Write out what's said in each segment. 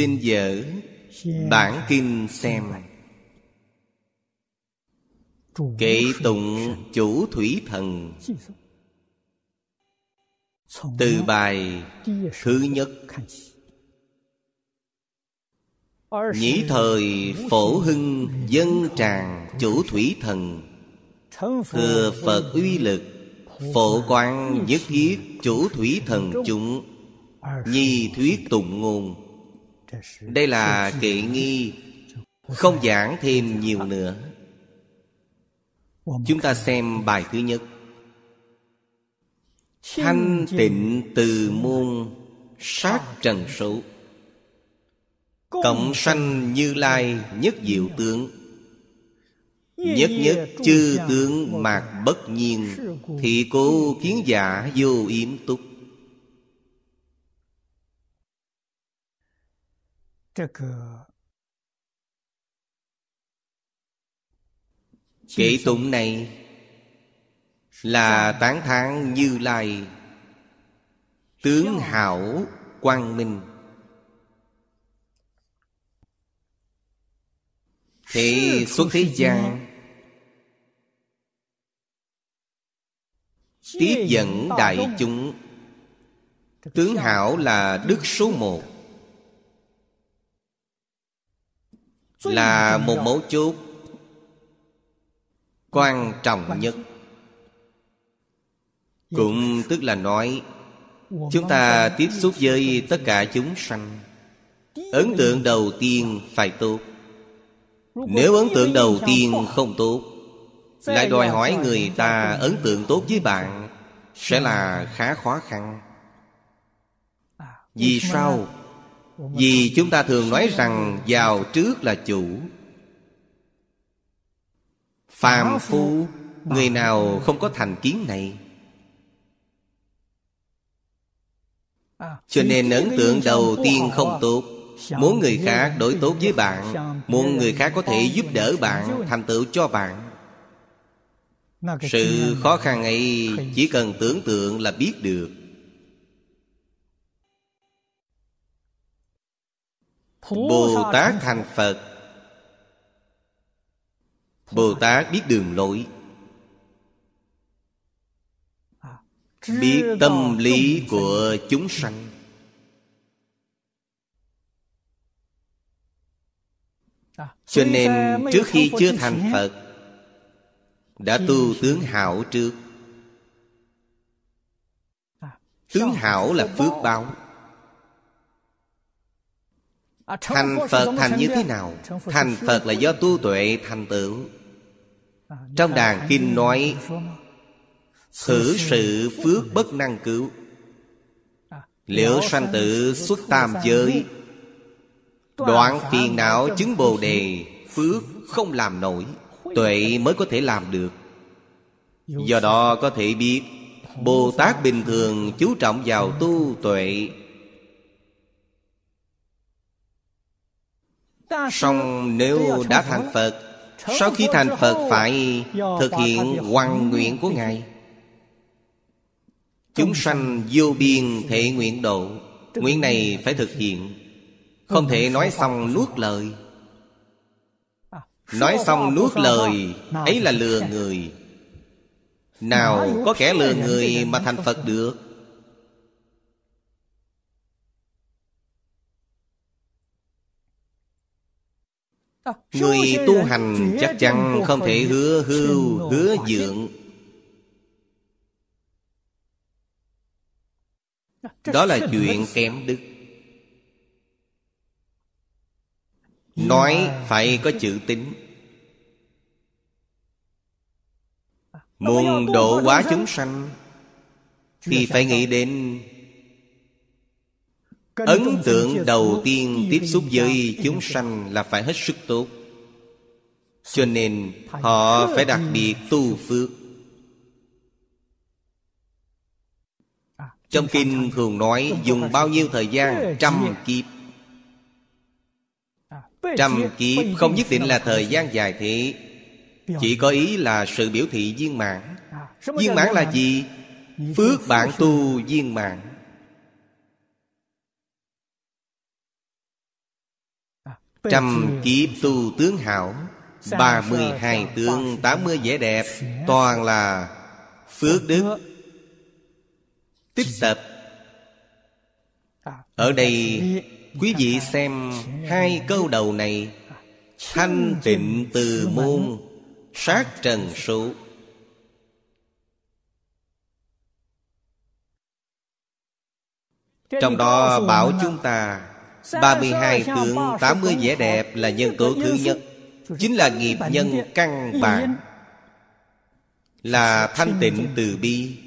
xin dở bản kinh xem. Kệ tụng chủ thủy thần. Từ bài thứ nhất. Nhĩ thời phổ hưng dân tràng chủ thủy thần. Thừa Phật uy lực, Phổ quang nhất thiết chủ thủy thần chúng. Nhi thuyết tụng ngôn. Đây là kỵ nghi. Không giảng thêm nhiều nữa. Chúng ta xem bài thứ nhất. Thanh tịnh từ môn, sát trần số. Cộng sanh như lai nhất diệu tướng. Nhất nhất chư tướng mạc bất nhiên Thị cố kiến giả vô yếm túc. Kệ tụng này Là tán thán như lai, Tướng hảo quang minh. Thì xuất thế gian Tiếp dẫn đại chúng. Tướng hảo là đức số một. Là một mấu chốt Quan trọng nhất. Cũng tức là nói Chúng ta tiếp xúc với tất cả chúng sanh. Ấn tượng đầu tiên phải tốt. Nếu ấn tượng đầu tiên không tốt Lại đòi hỏi người ta ấn tượng tốt với bạn Sẽ là khá khó khăn. Vì sao? Vì chúng ta thường nói rằng Vào trước là chủ. Phàm phu Người nào không có thành kiến này? Cho nên ấn tượng đầu tiên không tốt. Muốn người khác đối tốt với bạn. Muốn người khác có thể giúp đỡ bạn Thành tựu cho bạn. Sự khó khăn ấy Chỉ cần tưởng tượng là biết được Bồ Tát thành Phật? Bồ Tát biết đường lối. Biết tâm lý của chúng sanh. Cho nên trước khi chưa thành phật đã tu tướng hảo trước. Tướng hảo là phước báo thành phật thành như thế nào? Thành phật là do tu tuệ thành tựu. Trong đàn kinh nói Thử sự phước bất năng cứu. Liễu sanh tử xuất tam giới Đoạn phiền não chứng bồ đề Phước không làm nổi Tuệ mới có thể làm được. Do đó có thể biết Bồ Tát bình thường chú trọng vào tu tuệ Song nếu đã thành Phật Sau khi thành Phật phải thực hiện hoàn nguyện của Ngài. Chúng sanh vô biên thể nguyện độ. Nguyện này phải thực hiện. Không thể nói xong nuốt lời. Nói xong nuốt lời Ấy là lừa người. Nào có kẻ lừa người mà thành Phật được Người tu hành chắc chắn không thể hứa hưu Hứa dượng. Đó là chuyện kém đức. Nói phải có chữ tính Muốn độ quá chúng sanh Thì phải nghĩ đến Ấn tượng đầu tiên tiếp xúc với chúng sanh là phải hết sức tốt. Cho nên họ phải đặc biệt tu phước. Trong kinh thường nói dùng bao nhiêu thời gian? Trăm kiếp. Trăm kiếp không nhất định là thời gian dài thế. Chỉ có ý là sự biểu thị viên mãn. Viên mãn là gì? Phước bản tu viên mãn Trăm kiếp tu tướng hảo ba mươi hai tướng tám mươi vẻ đẹp Toàn là phước đức. Tích tập. Ở đây quý vị xem hai câu đầu này. Thanh tịnh từ môn Sát trần số. Trong đó bảo chúng ta 32 tướng 80 vẻ đẹp là nhân tố thứ nhất Chính là nghiệp nhân căn bản. Là thanh tịnh từ bi.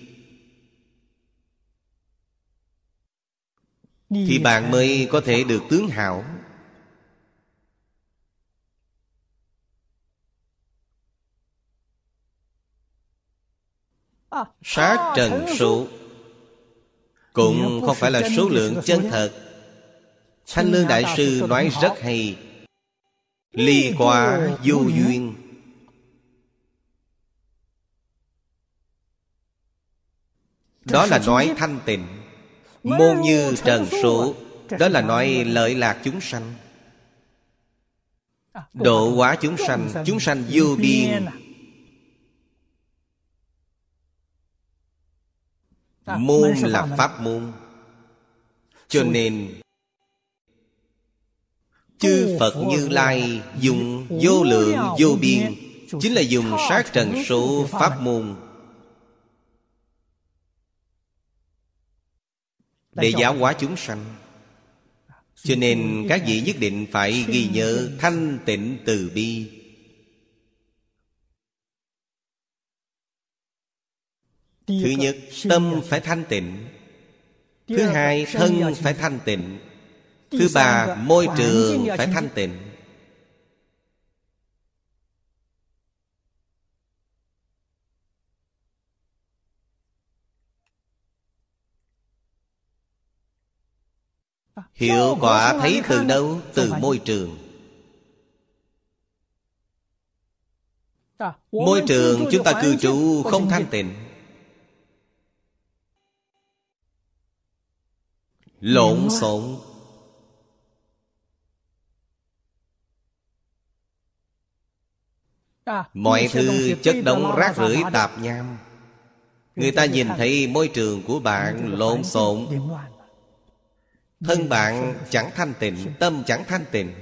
Thì bạn mới có thể được tướng hảo. Sát trần số Cũng không phải là số lượng chân thật Thanh Lương Đại Sư nói rất hay. Ly quả vô duyên. Đó là nói thanh tịnh, Môn như trần số. Đó là nói lợi lạc chúng sanh. Độ hóa chúng sanh Chúng sanh vô biên. Môn là pháp môn. Cho nên Chư Phật Như Lai dùng vô lượng vô biên Chính là dùng sát trần số pháp môn. Để giáo hóa chúng sanh. Cho nên các vị nhất định phải ghi nhớ thanh tịnh từ bi. Thứ nhất, tâm phải thanh tịnh. Thứ hai, thân phải thanh tịnh Thứ ba, môi trường phải thanh tịnh. Hiệu quả thấy từ đâu? Từ môi trường. Môi trường chúng ta cư trú không thanh tịnh. Lộn xộn Mọi thứ chất đống rác rưởi tạp nham. Người ta nhìn thấy môi trường của bạn lộn xộn. Thân bạn chẳng thanh tịnh Tâm chẳng thanh tịnh.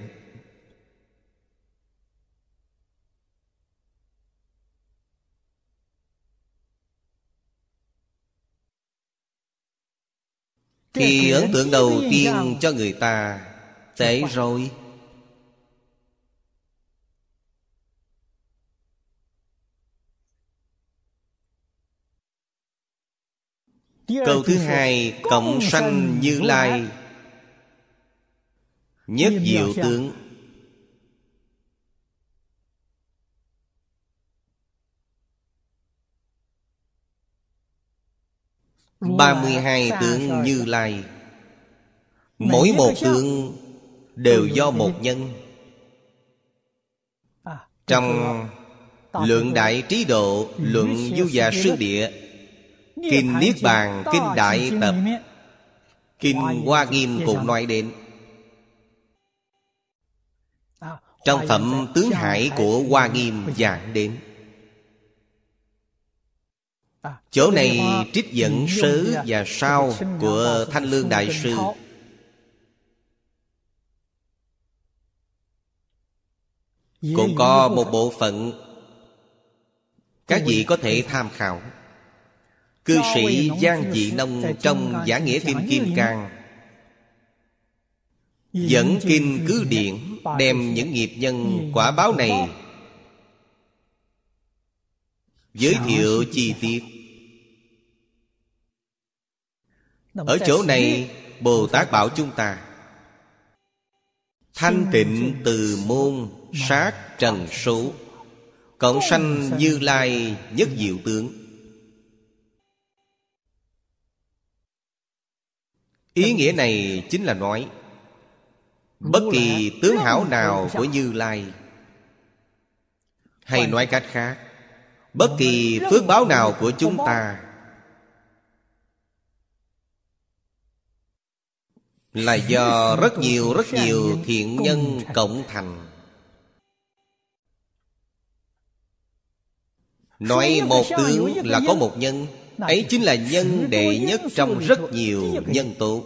Thì ấn tượng đầu tiên cho người ta Tệ rồi Câu thứ hai Cộng sanh như lai. Nhất diệu tướng. Ba mươi hai tướng như lai. Mỗi một tướng đều do một nhân. Trong lượng đại trí độ luận du già sư địa kinh niết bàn kinh đại tập. kinh hoa nghiêm cũng nói đến. Trong phẩm tướng hải của hoa nghiêm giảng đến. Chỗ này trích dẫn sớ và sau của Thanh Lương Đại Sư. Cũng có một bộ phận Các vị có thể tham khảo Cư sĩ Giang Dị Nông trong Giả Nghĩa Kinh Kim Cang. Dẫn kinh cứ điển Đem những nghiệp nhân quả báo này. Giới thiệu chi tiết. Ở chỗ này Bồ Tát bảo chúng ta Thanh tịnh từ môn sát trần số Cộng sanh như lai nhất diệu tướng ý nghĩa này chính là nói, bất kỳ tướng hảo nào của như lai, hay nói cách khác, bất kỳ phước báo nào của chúng ta, là do rất nhiều rất nhiều thiện nhân cộng thành. Nói một tướng là có một nhân ấy chính là nhân đệ nhất trong rất nhiều nhân tố.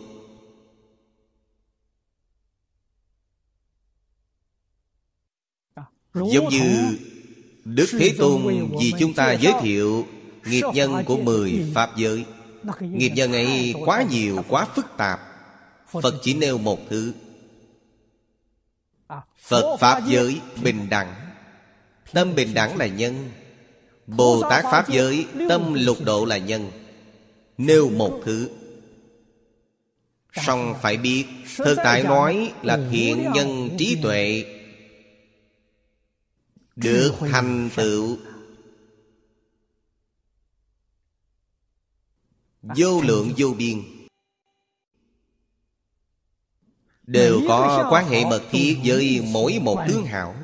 Giống như đức thế tôn vì chúng ta giới thiệu nghiệp nhân của mười pháp giới. Nghiệp nhân ấy quá nhiều quá phức tạp. Phật chỉ nêu một thứ. Phật pháp giới bình đẳng. Tâm bình đẳng là nhân bồ tát pháp giới tâm lục độ là nhân. Nêu một thứ. Song phải biết thực tại nói là thiện nhân trí tuệ. Được thành tựu. Vô lượng vô biên. Đều có quan hệ mật thiết với mỗi một tướng hảo.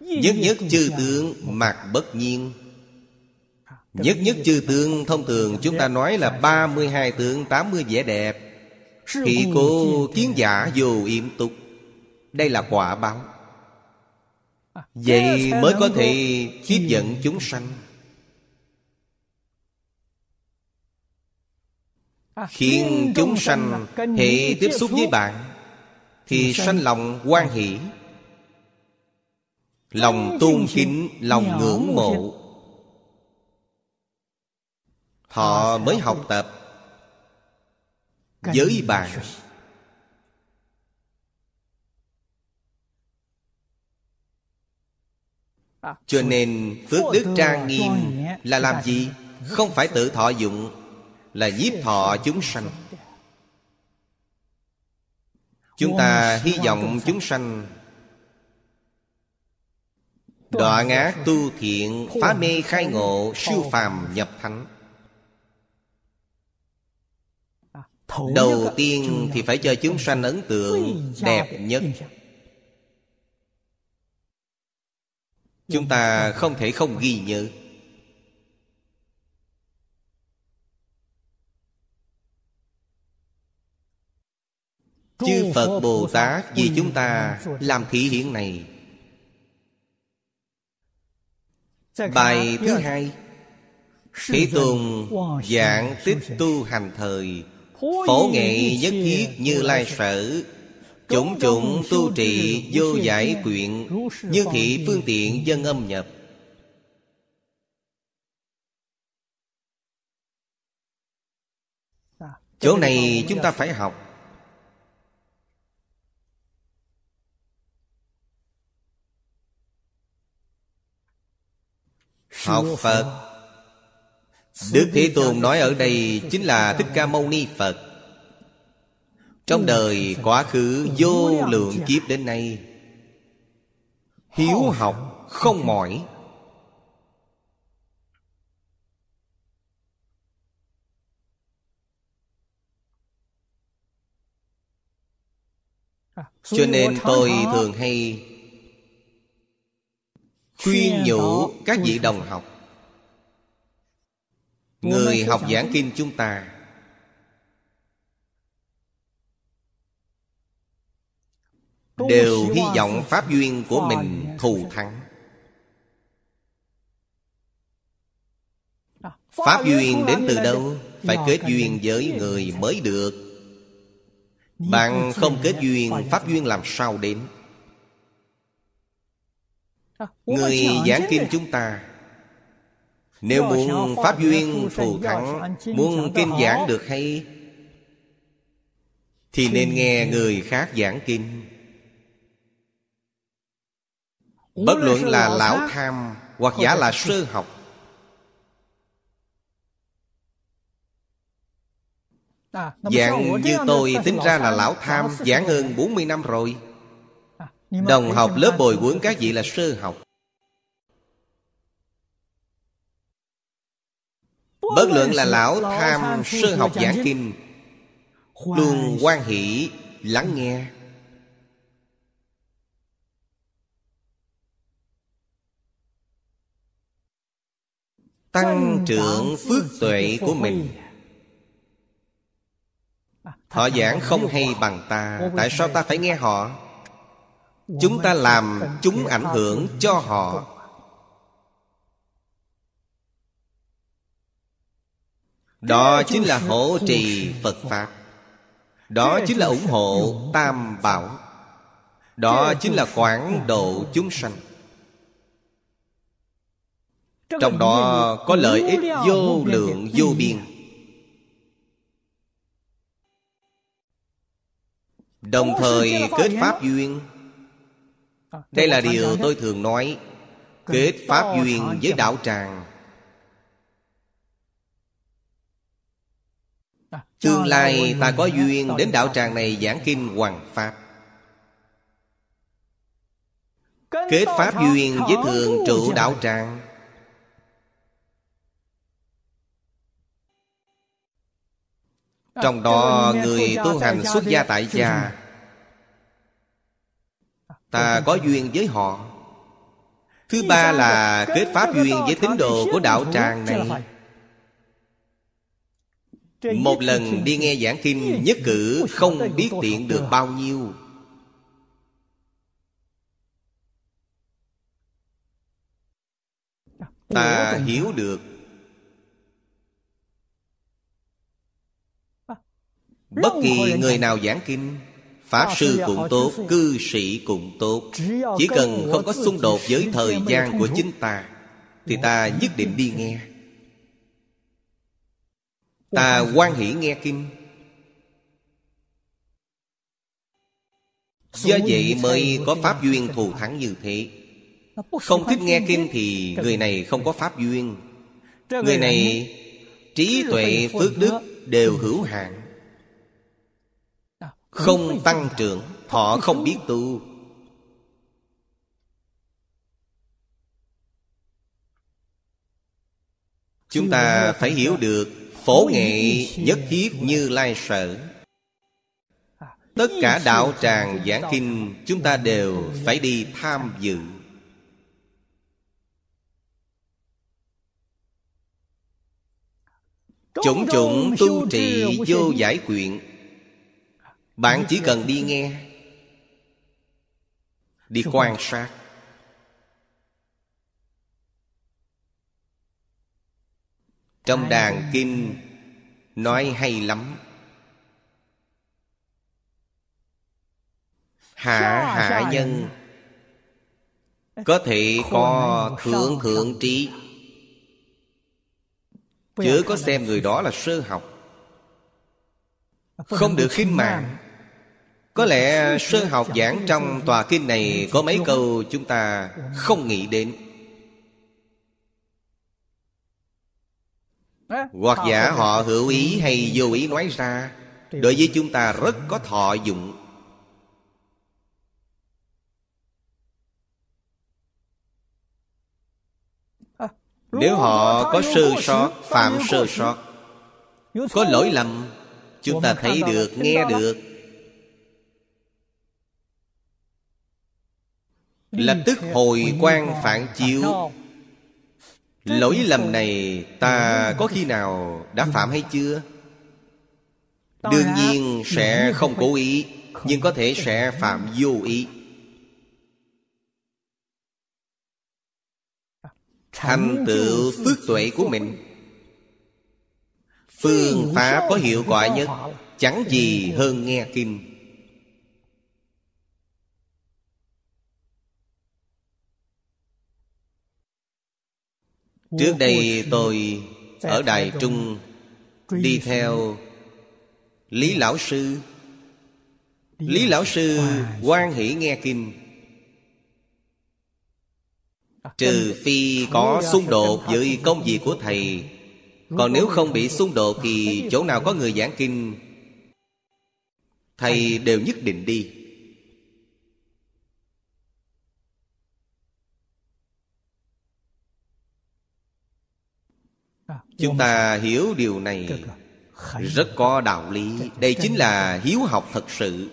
Nhất nhất chư tướng mặt bất nhiên nhất nhất chư tướng thông thường chúng ta nói là 32 tướng 80 vẻ đẹp. Thì cô kiến giả dù yểm tục đây là quả báo. Vậy mới có thể tiếp dẫn chúng sanh. Khiến chúng sanh hệ tiếp xúc với bạn Thì sanh lòng quan hỷ. Lòng tôn kính, lòng ngưỡng mộ Họ mới học tập. Giới bạn. Cho nên phước đức trang nghiêm là làm gì? Không phải tự thọ dụng, Là nhiếp thọ chúng sanh. Chúng ta hy vọng chúng sanh Đọa ngã tu thiện, Phá mê khai ngộ, Siêu phàm nhập thánh. Đầu tiên thì phải cho chúng sanh ấn tượng đẹp nhất. Chúng ta không thể không ghi nhớ. Chư Phật Bồ Tát vì chúng ta làm thị hiện này. Bài thứ hai. Thế Tôn giảng tích tu hành thời Phổ nghệ nhất thiết như lai sở. Chủng chủng tu trì vô giải quyện, Như thị phương tiện dân âm nhập. Chỗ này chúng ta phải học. Học Phật Đức Thế Tôn nói ở đây Chính là Thích Ca Mâu Ni Phật. Trong đời quá khứ vô lượng kiếp đến nay, Hiếu học không mỏi. Cho nên tôi thường hay Khuyên nhủ các vị đồng học Người học giảng kinh chúng ta. Đều hy vọng pháp duyên của mình thù thắng. Pháp duyên đến từ đâu? phải kết duyên với người mới được. bạn không kết duyên pháp duyên làm sao đến? Người giảng kinh chúng ta nếu muốn pháp duyên thù thắng muốn kinh giảng được hay thì nên nghe người khác giảng kinh. Bất luận là lão tham Hoặc giả là sơ học. Dạng như tôi tính ra là lão tham Giảng hơn 40 năm rồi. Đồng học lớp bồi huấn các vị là sơ học Bất luận là lão tham sư học giảng kinh, Luôn quan hỷ, lắng nghe. Tăng trưởng phước tuệ của mình. Họ giảng không hay bằng ta, Tại sao ta phải nghe họ? Chúng ta làm chúng ảnh hưởng cho họ. Đó chính là hộ trì Phật Pháp. Đó chính là ủng hộ Tam Bảo. Đó chính là quảng độ chúng sanh. Trong đó có lợi ích vô lượng vô biên. Đồng thời kết pháp duyên. Đây là điều tôi thường nói. Kết pháp duyên với đạo tràng Tương lai ta có duyên đến đạo tràng này giảng kinh Hoàng Pháp. Kết Pháp duyên với thường trụ đạo tràng. Trong đó người tu hành xuất gia tại gia Ta có duyên với họ. Thứ ba là kết pháp duyên với tín đồ của đạo tràng này một lần đi nghe giảng kinh nhất cử không biết tiện được bao nhiêu. Ta hiểu được. Bất kỳ người nào giảng kinh Pháp sư cũng tốt, cư sĩ cũng tốt. Chỉ cần không có xung đột với thời gian của chính ta Thì ta nhất định đi nghe Ta quan hỷ nghe kinh. Do vậy mới có pháp duyên thù thắng như thế. Không thích nghe kinh thì người này không có pháp duyên. Người này trí tuệ phước đức đều hữu hạn. Không tăng trưởng Họ không biết tu. Chúng ta phải hiểu được Phổ nghệ nhất thiết như lai sở. Tất cả đạo tràng giảng kinh, Chúng ta đều phải đi tham dự. Chủng chủng tu trì vô giải quyện. Bạn chỉ cần đi nghe. Đi quan sát. Trong đàn kinh Nói hay lắm. Hạ hạ nhân? Có thể có thượng thượng trí. Chớ có xem người đó là sơ học. Không được khinh mạng. Có lẽ sơ học giảng trong tòa kinh này Có mấy câu chúng ta không nghĩ đến Hoặc giả họ hữu ý hay vô ý nói ra Đối với chúng ta rất có thọ dụng. Nếu họ có sơ sót, phạm sơ sót Có lỗi lầm Chúng ta thấy được, nghe được. Lập tức hồi quan phản chiếu Lỗi lầm này ta có khi nào đã phạm hay chưa? Đương nhiên sẽ không cố ý Nhưng có thể sẽ phạm vô ý. Thành tựu phước tuệ của mình. Phương pháp có hiệu quả nhất Chẳng gì hơn nghe kinh Trước đây tôi ở Đài Trung Đi theo Lý Lão Sư. Lý Lão Sư. Quan hỷ nghe kinh. Trừ phi có xung đột với công việc của Thầy. Còn nếu không bị xung đột Thì chỗ nào có người giảng kinh Thầy đều nhất định đi Chúng ta hiểu điều này. Rất có đạo lý. Đây chính là hiếu học thật sự.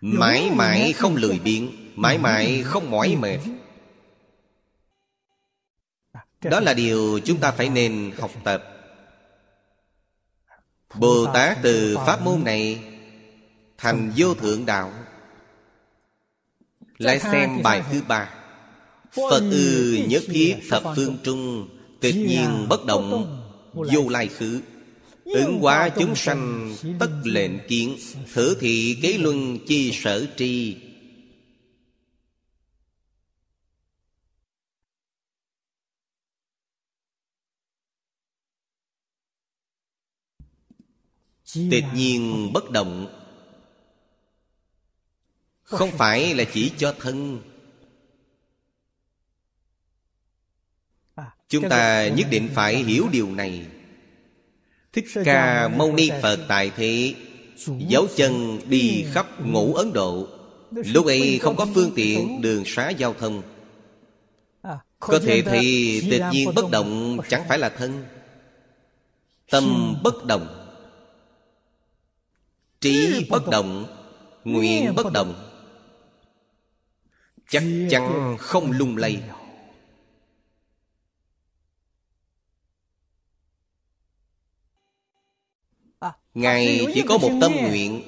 Mãi mãi không lười biếng. Mãi mãi không mỏi mệt. đó là điều chúng ta phải nên học tập. Bồ tát từ pháp môn này thành vô thượng đạo. Lại xem bài thứ ba phật ư nhất thiết thập phương trung tịch nhiên bất động vô lai khứ. Ứng hóa chúng sanh tất lệnh kiến thử thị kế luân chi sở tri. Tịch nhiên bất động. Không phải là chỉ cho thân Chúng ta nhất định phải hiểu điều này. Thích Ca Mâu Ni Phật tại thế Dấu chân đi khắp ngũ Ấn Độ. Lúc ấy không có phương tiện đường xá giao thông. À, Có thể thì tự nhiên bất động chẳng phải là thân. Tâm bất động Trí bất động Nguyện bất động. Chắc chắn không lung lay Ngài chỉ có một tâm nguyện.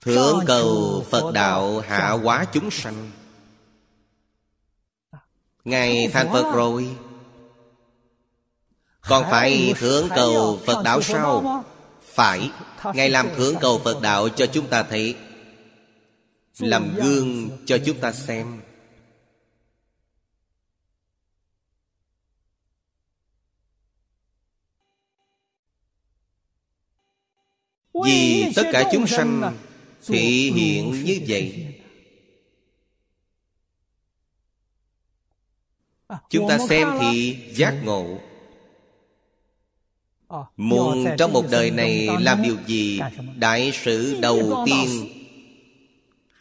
Thượng cầu Phật Đạo hạ hóa chúng sanh. Ngài thành Phật rồi. Còn phải thượng cầu Phật Đạo sao? phải. Ngài làm thưởng cầu Phật Đạo cho chúng ta thấy. Làm gương cho chúng ta xem Vì tất cả chúng sanh Thị hiện như vậy. à, Chúng ta xem thì giác ngộ. Ờ, Muốn trong một đời này làm điều gì Đại sự đầu tiên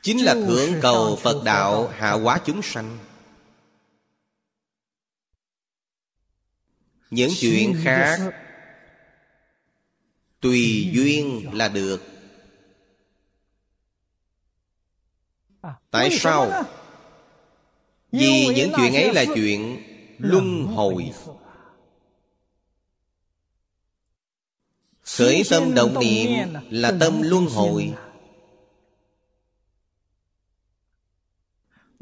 Chính là thưởng cầu Phật Đạo hạ hóa chúng sanh. Những chuyện khác Tùy duyên là được. Tại sao? Vì những chuyện ấy là chuyện luân hồi. Khởi tâm động niệm là tâm luân hồi.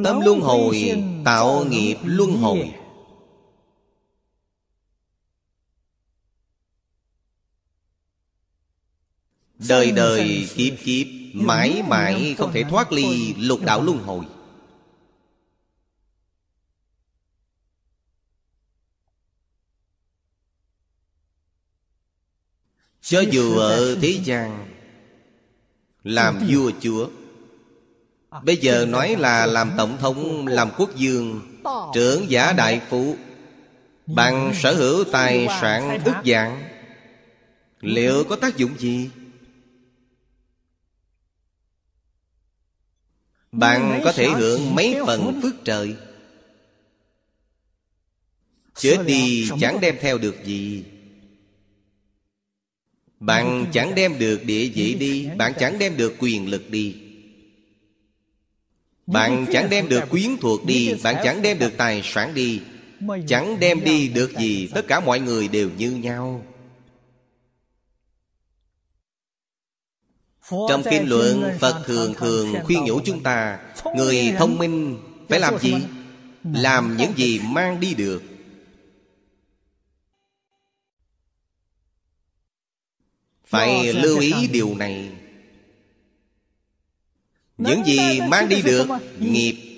Tâm luân hồi tạo nghiệp luân hồi Đời đời kiếp kiếp Mãi mãi không thể thoát ly lục đạo luân hồi. Cho dù ở thế gian Làm vua chúa à, Bây giờ nói là làm tổng thống Làm quốc dương Trưởng giả đại phú Bằng sở hữu tài sản ức dạng Liệu có tác dụng gì? Bạn có thể hưởng mấy phần phước trời. Chết đi chẳng đem theo được gì. Bạn chẳng đem được địa vị đi Bạn chẳng đem được quyền lực đi. Bạn chẳng đem được quyến thuộc đi Bạn chẳng đem được tài sản đi. Chẳng đem đi được gì Tất cả mọi người đều như nhau Trong kinh luận Phật thường thường khuyên nhủ chúng ta Người thông minh phải làm gì? Làm những gì mang đi được. Phải lưu ý điều này. Những gì mang đi được nghiệp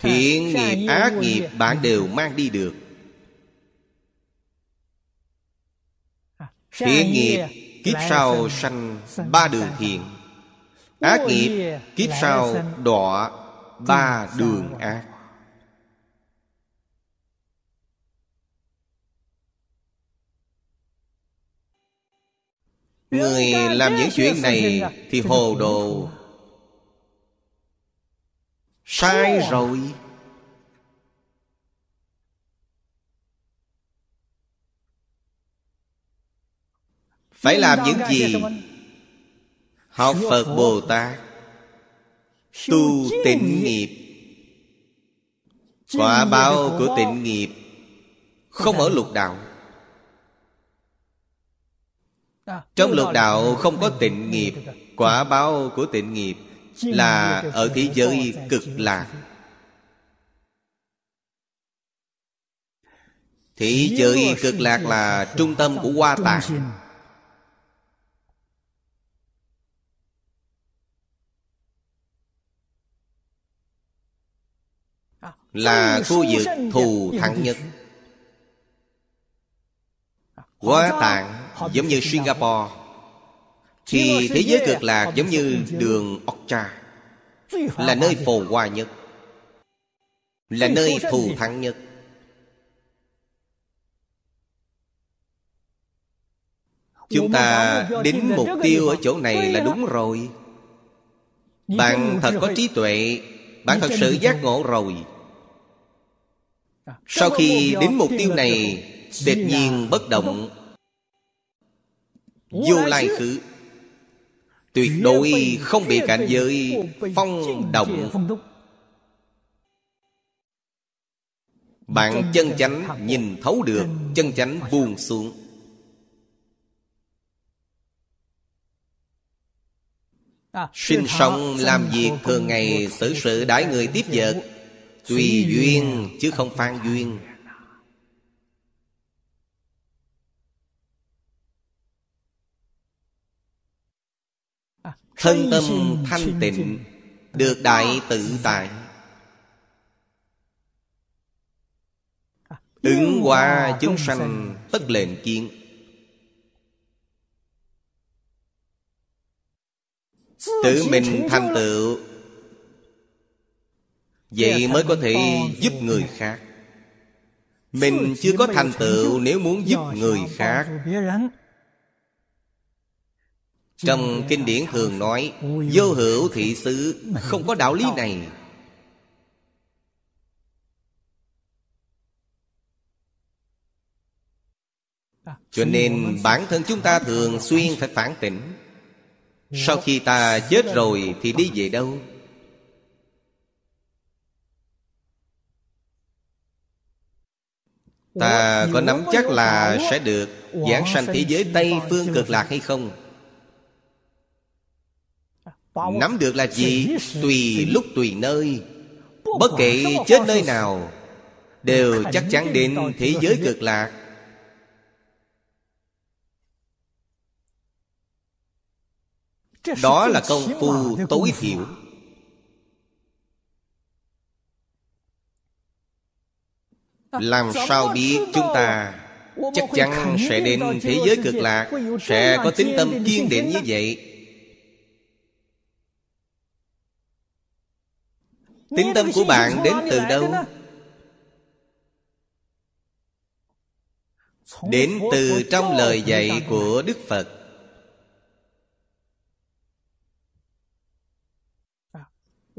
thiện nghiệp ác nghiệp bạn đều mang đi được. Thiện nghiệp kiếp sau sanh ba đường thiện ác nghiệp kiếp sau đọa ba đường ác. Người làm những chuyện này Thì hồ đồ Sai rồi Phải làm những gì? Học Phật Bồ Tát. Tu tịnh nghiệp. Quả báo của tịnh nghiệp. Không ở lục đạo. Trong lục đạo không có tịnh nghiệp. Quả báo của tịnh nghiệp Là ở thế giới cực lạc. Thế. Giới cực lạc là trung tâm của hoa tạng Là khu vực thù thắng nhất. Quá tạng giống như Singapore. Thì thế giới cực lạc giống như đường Okcha Là nơi phồn hoa nhất. Là nơi thù thắng nhất. Chúng ta đến mục tiêu ở chỗ này là đúng rồi. Bạn thật có trí tuệ Bạn thật sự giác ngộ rồi Sau khi đến mục tiêu này Tuyệt nhiên bất động. Vô lai khứ. Tuyệt đối không bị cảnh giới phong động Bạn chân chánh nhìn thấu được Chân chánh buông xuống. Sinh sống làm việc thường ngày xử sự đãi người tiếp vật Tùy duyên chứ không phan duyên. Thân tâm thanh tịnh Được đại tự tại. Ứng qua chúng sanh tất lệnh kiến. Tự mình thành tựu Vậy mới có thể giúp người khác. Mình chưa có thành tựu nếu muốn giúp người khác. Trong kinh điển thường nói Vô hữu thị xứ Không có đạo lý này. Cho nên bản thân chúng ta thường xuyên phải phản tỉnh. Sau khi ta chết rồi thì đi về đâu? Ta có nắm chắc là sẽ được Giảng sanh thế giới Tây Phương cực lạc hay không? Nắm được là gì? Tùy lúc tùy nơi. Bất kể chết nơi nào Đều chắc chắn đến thế giới cực lạc. Đó là công phu tối thiểu Làm sao biết chúng ta Chắc chắn sẽ đến thế giới cực lạc Sẽ có tính tâm kiên định như vậy. Tính tâm của bạn đến từ đâu? Đến từ trong lời dạy của Đức Phật.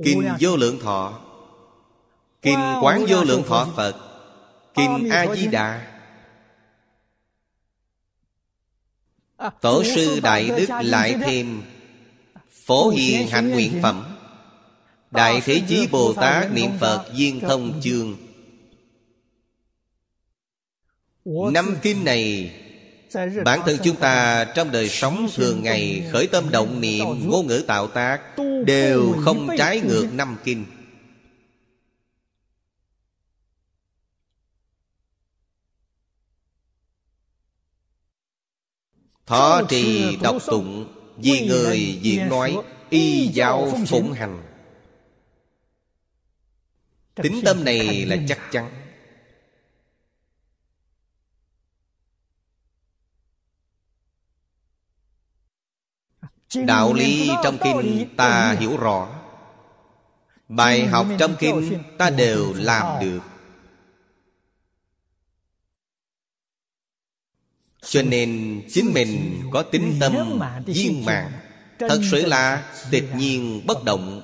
Kinh Vô Lượng Thọ. Kinh Quán Vô Lượng Thọ Phật Kinh A-di-đà. Tổ sư Đại Đức lại thêm Phổ Hiền Hạnh Nguyện Phẩm. Đại Thế Chí Bồ Tát Niệm Phật Duyên Thông Chương. Năm kinh này Bản thân chúng ta trong đời sống thường ngày Khởi tâm động niệm ngôn ngữ tạo tác Đều không trái ngược năm kinh Thọ trì đọc tụng Vì người diễn nói Y giáo phụng hành. Tính tâm này là chắc chắn. Đạo lý trong kinh ta hiểu rõ. Bài học trong kinh ta đều làm được cho nên chính mình có tính tâm viên mạng thật sự là tịch nhiên bất động.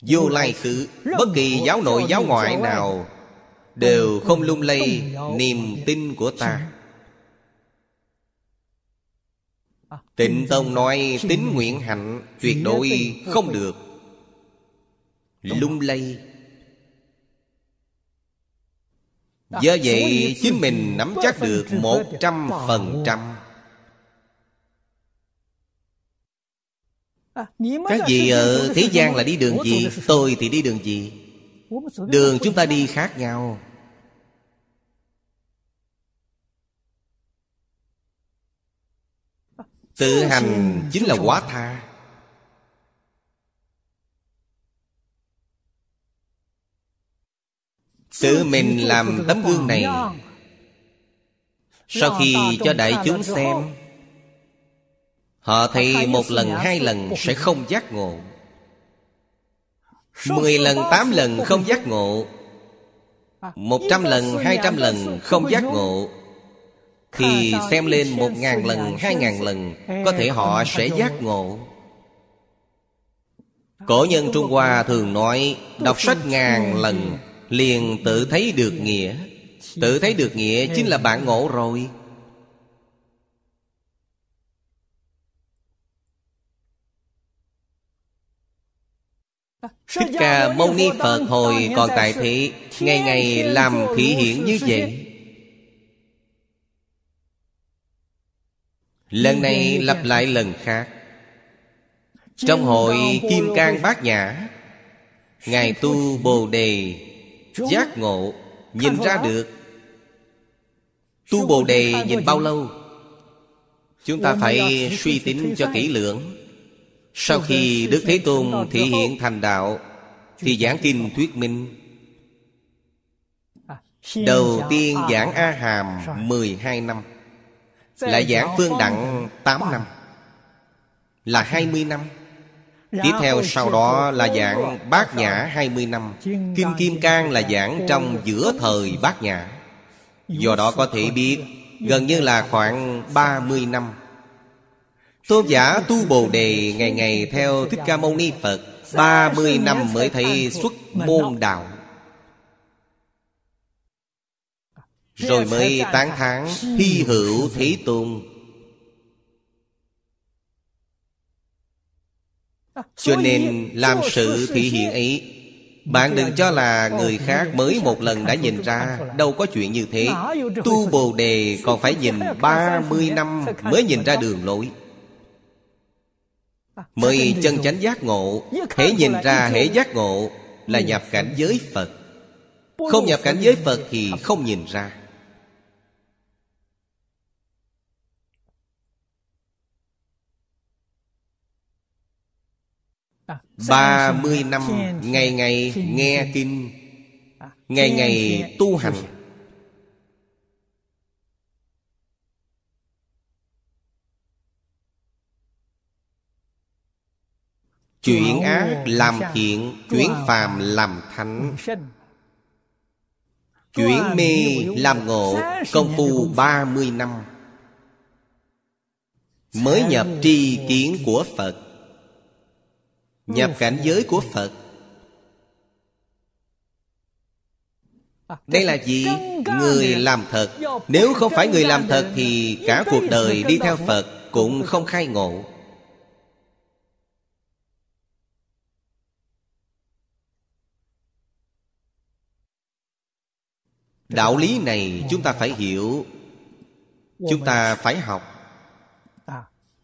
Vô lai khứ bất kỳ giáo nội giáo ngoại nào đều không lung lay niềm tin của ta. Tịnh tông nói tính nguyện hạnh tuyệt đối không được. Lung lay Do vậy chính mình nắm chắc được một trăm phần trăm. Các vị ở thế gian là đi đường gì Tôi thì đi đường gì? Đường chúng ta đi khác nhau. Tự hành chính là quá tha Tự mình làm tấm gương này. Sau khi cho đại chúng xem, Họ thấy một lần, hai lần sẽ không giác ngộ. Mười lần, tám lần không giác ngộ. Một trăm lần, hai trăm lần không giác ngộ. Thì xem lên một ngàn lần, hai ngàn lần, Có thể họ sẽ giác ngộ. Cổ nhân Trung Hoa thường nói, Đọc sách ngàn lần Liền tự thấy được nghĩa. Tự thấy được nghĩa chính là bạn ngộ rồi. Thích Ca Mâu Ni Phật hồi còn tại thế Ngày ngày làm thị hiện như vậy. Lần này lặp lại lần khác. Trong hội Kim Cang Bát Nhã Ngài tu Bồ Đề Giác ngộ Nhìn ra được. Tu Bồ Đề nhìn bao lâu? Chúng ta phải suy tính cho kỹ lưỡng. Sau khi Đức Thế Tôn thị hiện thành đạo Thì giảng kinh thuyết minh. Đầu tiên giảng A Hàm 12 năm Lại giảng Phương Đặng 8 năm Là 20 năm Tiếp theo sau đó là giảng Bát Nhã 20 năm. Kim Kim Cang là giảng trong giữa thời Bát Nhã. Do đó có thể biết Gần như là khoảng 30 năm. Tôn giả tu Bồ Đề Ngày ngày theo Thích Ca Mâu Ni Phật 30 năm mới thấy xuất môn đạo. Rồi mới tán thán Hy hữu Thế Tôn Cho nên làm sự thị hiện ấy Bạn đừng cho là người khác mới một lần đã nhìn ra Đâu có chuyện như thế. Tu Bồ Đề còn phải nhìn 30 năm mới nhìn ra đường lối. Mới chân chánh giác ngộ Hễ nhìn ra hễ giác ngộ Là nhập cảnh giới Phật. Không nhập cảnh giới Phật thì không nhìn ra Ba mươi năm Ngày ngày nghe kinh Ngày ngày tu hành. Chuyển ác làm thiện, Chuyển phàm làm thánh. Chuyển mê làm ngộ, Công phu ba mươi năm. Mới nhập tri kiến của Phật Nhập cảnh giới của Phật. Đây là gì? Người làm thật. Nếu không phải người làm thật Thì cả cuộc đời đi theo Phật Cũng không khai ngộ. Đạo lý này chúng ta phải hiểu. Chúng ta phải học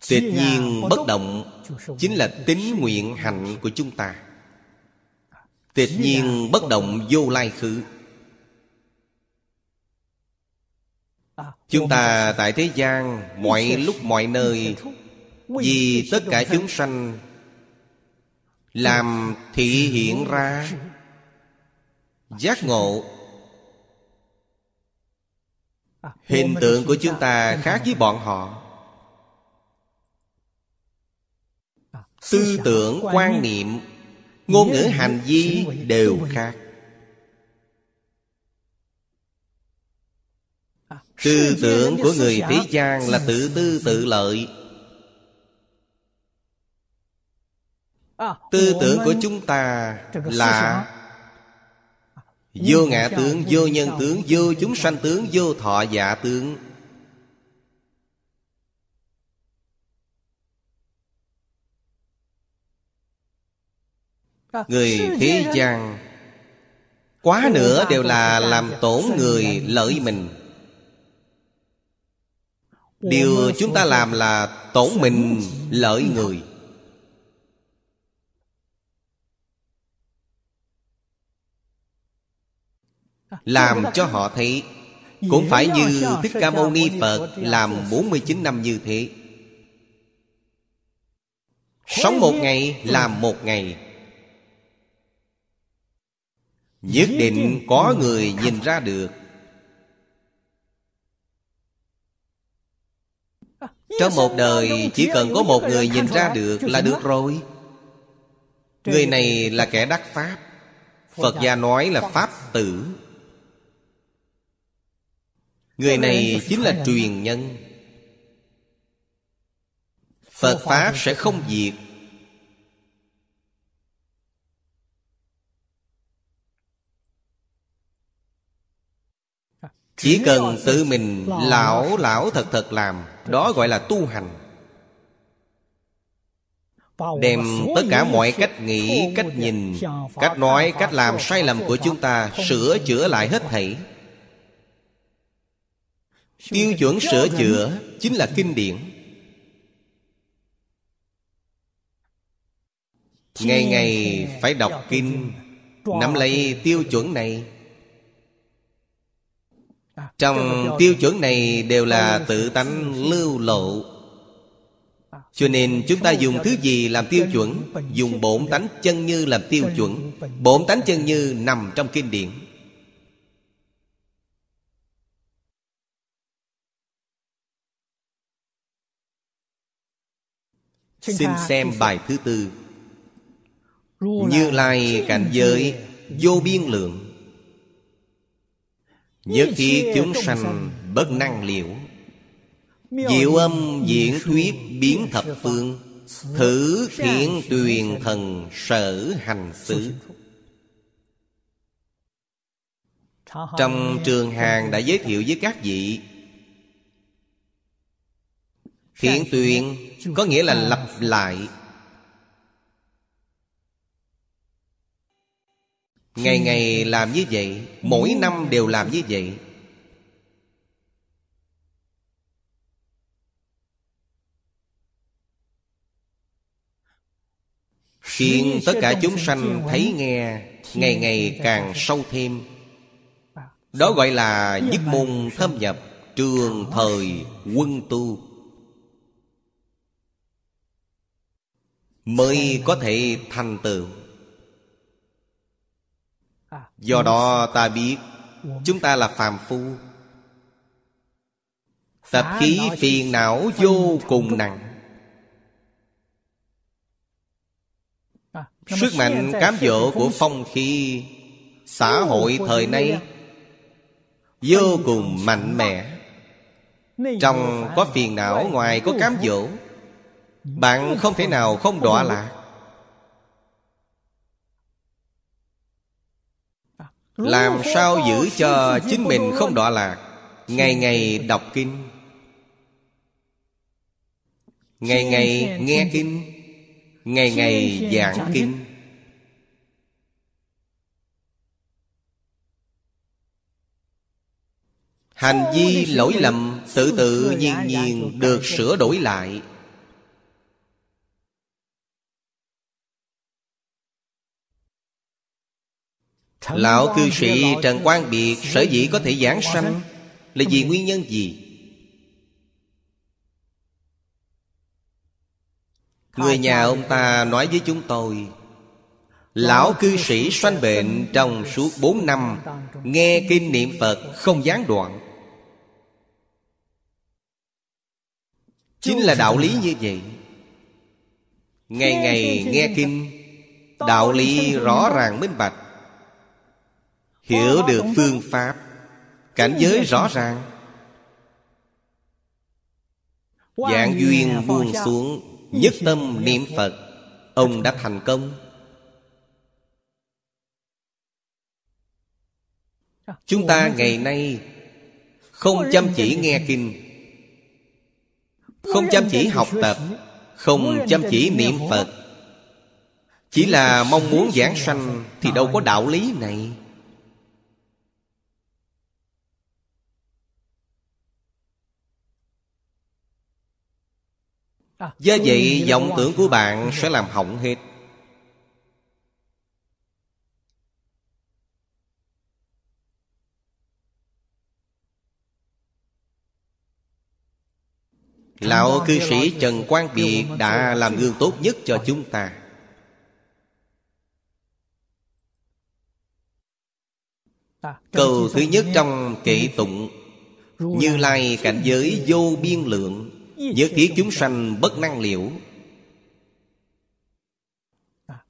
tuyệt nhiên bất động chính là tính nguyện hạnh của chúng ta. Tuyệt nhiên bất động vô lai khứ. Chúng ta tại thế gian mọi lúc mọi nơi vì tất cả chúng sanh làm thị hiện ra. giác ngộ. Hình tượng của chúng ta khác với bọn họ Tư tưởng, quan niệm Ngôn ngữ hành vi đều khác. Tư tưởng của người thế gian là tự tư tự lợi. Tư tưởng của chúng ta là Vô ngã tướng, vô nhân tướng, vô chúng sanh tướng, vô thọ dạ tướng Người thế gian Quá nữa đều là làm tổn người lợi mình. Điều chúng ta làm là tổn mình lợi người. Làm cho họ thấy Cũng phải như Thích Ca Mâu Ni Phật Làm 49 năm như thế. Sống một ngày làm một ngày Nhất định có người nhìn ra được. Trong một đời chỉ cần có một người nhìn ra được là được rồi. Người này là kẻ đắc Pháp. Phật gia nói là Pháp tử. Người này chính là truyền nhân. Phật Pháp sẽ không diệt Chỉ cần tự mình lão lão thật thật làm Đó gọi là tu hành. Đem tất cả mọi cách nghĩ, cách nhìn Cách nói, cách làm sai lầm của chúng ta Sửa chữa lại hết thảy. Tiêu chuẩn sửa chữa Chính là kinh điển. Ngày ngày phải đọc kinh Nắm lấy tiêu chuẩn này trong tiêu chuẩn này đều là tự tánh lưu lộ. Cho nên chúng ta dùng thứ gì làm tiêu chuẩn? Dùng bổn tánh chân như làm tiêu chuẩn. Bổn tánh chân như nằm trong kinh điển. Xin xem bài thứ tư. Như Lai cảnh giới vô biên lượng Nhất thiết chúng sanh bất năng liệu Diệu âm diễn thuyết biến thập phương. Thử thiện tuyền thần sở hành xứ. Trong trường hàng đã giới thiệu với các vị. Thiện tuyền có nghĩa là lặp lại Ngày ngày làm như vậy, Mỗi năm đều làm như vậy. Khiến tất cả chúng sanh thấy nghe, Ngày ngày càng sâu thêm. Đó gọi là nhất môn thâm nhập, Trường thời quân tu. Mới có thể thành tựu. Do đó ta biết Chúng ta là phàm phu. Tập khí phiền não vô cùng nặng. Sức mạnh cám dỗ của phong khí Xã hội thời nay Vô cùng mạnh mẽ. Trong có phiền não ngoài có cám dỗ Bạn không thể nào không đọa lạc Làm sao giữ cho chính mình không đọa lạc? Ngày ngày đọc kinh. Ngày ngày nghe kinh. Ngày ngày giảng kinh. Hành vi lỗi lầm tự tự nhiên nhiên được sửa đổi lại Lão cư sĩ Trần Quang Biệt Sở dĩ có thể giảng sanh Là vì nguyên nhân gì? Người nhà ông ta nói với chúng tôi Lão cư sĩ sanh bệnh trong suốt bốn năm Nghe kinh niệm Phật không gián đoạn. Chính là đạo lý như vậy. Ngày ngày nghe kinh Đạo lý rõ ràng minh bạch Hiểu được phương pháp. Cảnh giới rõ ràng. Dạng duyên buông xuống Nhất tâm niệm Phật Ông đã thành công. Chúng ta ngày nay Không chăm chỉ nghe kinh Không chăm chỉ học tập Không chăm chỉ niệm Phật. Chỉ là mong muốn giảng sanh Thì đâu có đạo lý này Do vậy vọng tưởng của bạn sẽ làm hỏng hết. Lão cư sĩ Trần Quang Biệt đã làm gương tốt nhất cho chúng ta. Câu thứ nhất trong kệ tụng Như Lai cảnh giới vô biên lượng Nhất thiết chúng sanh bất năng liễu.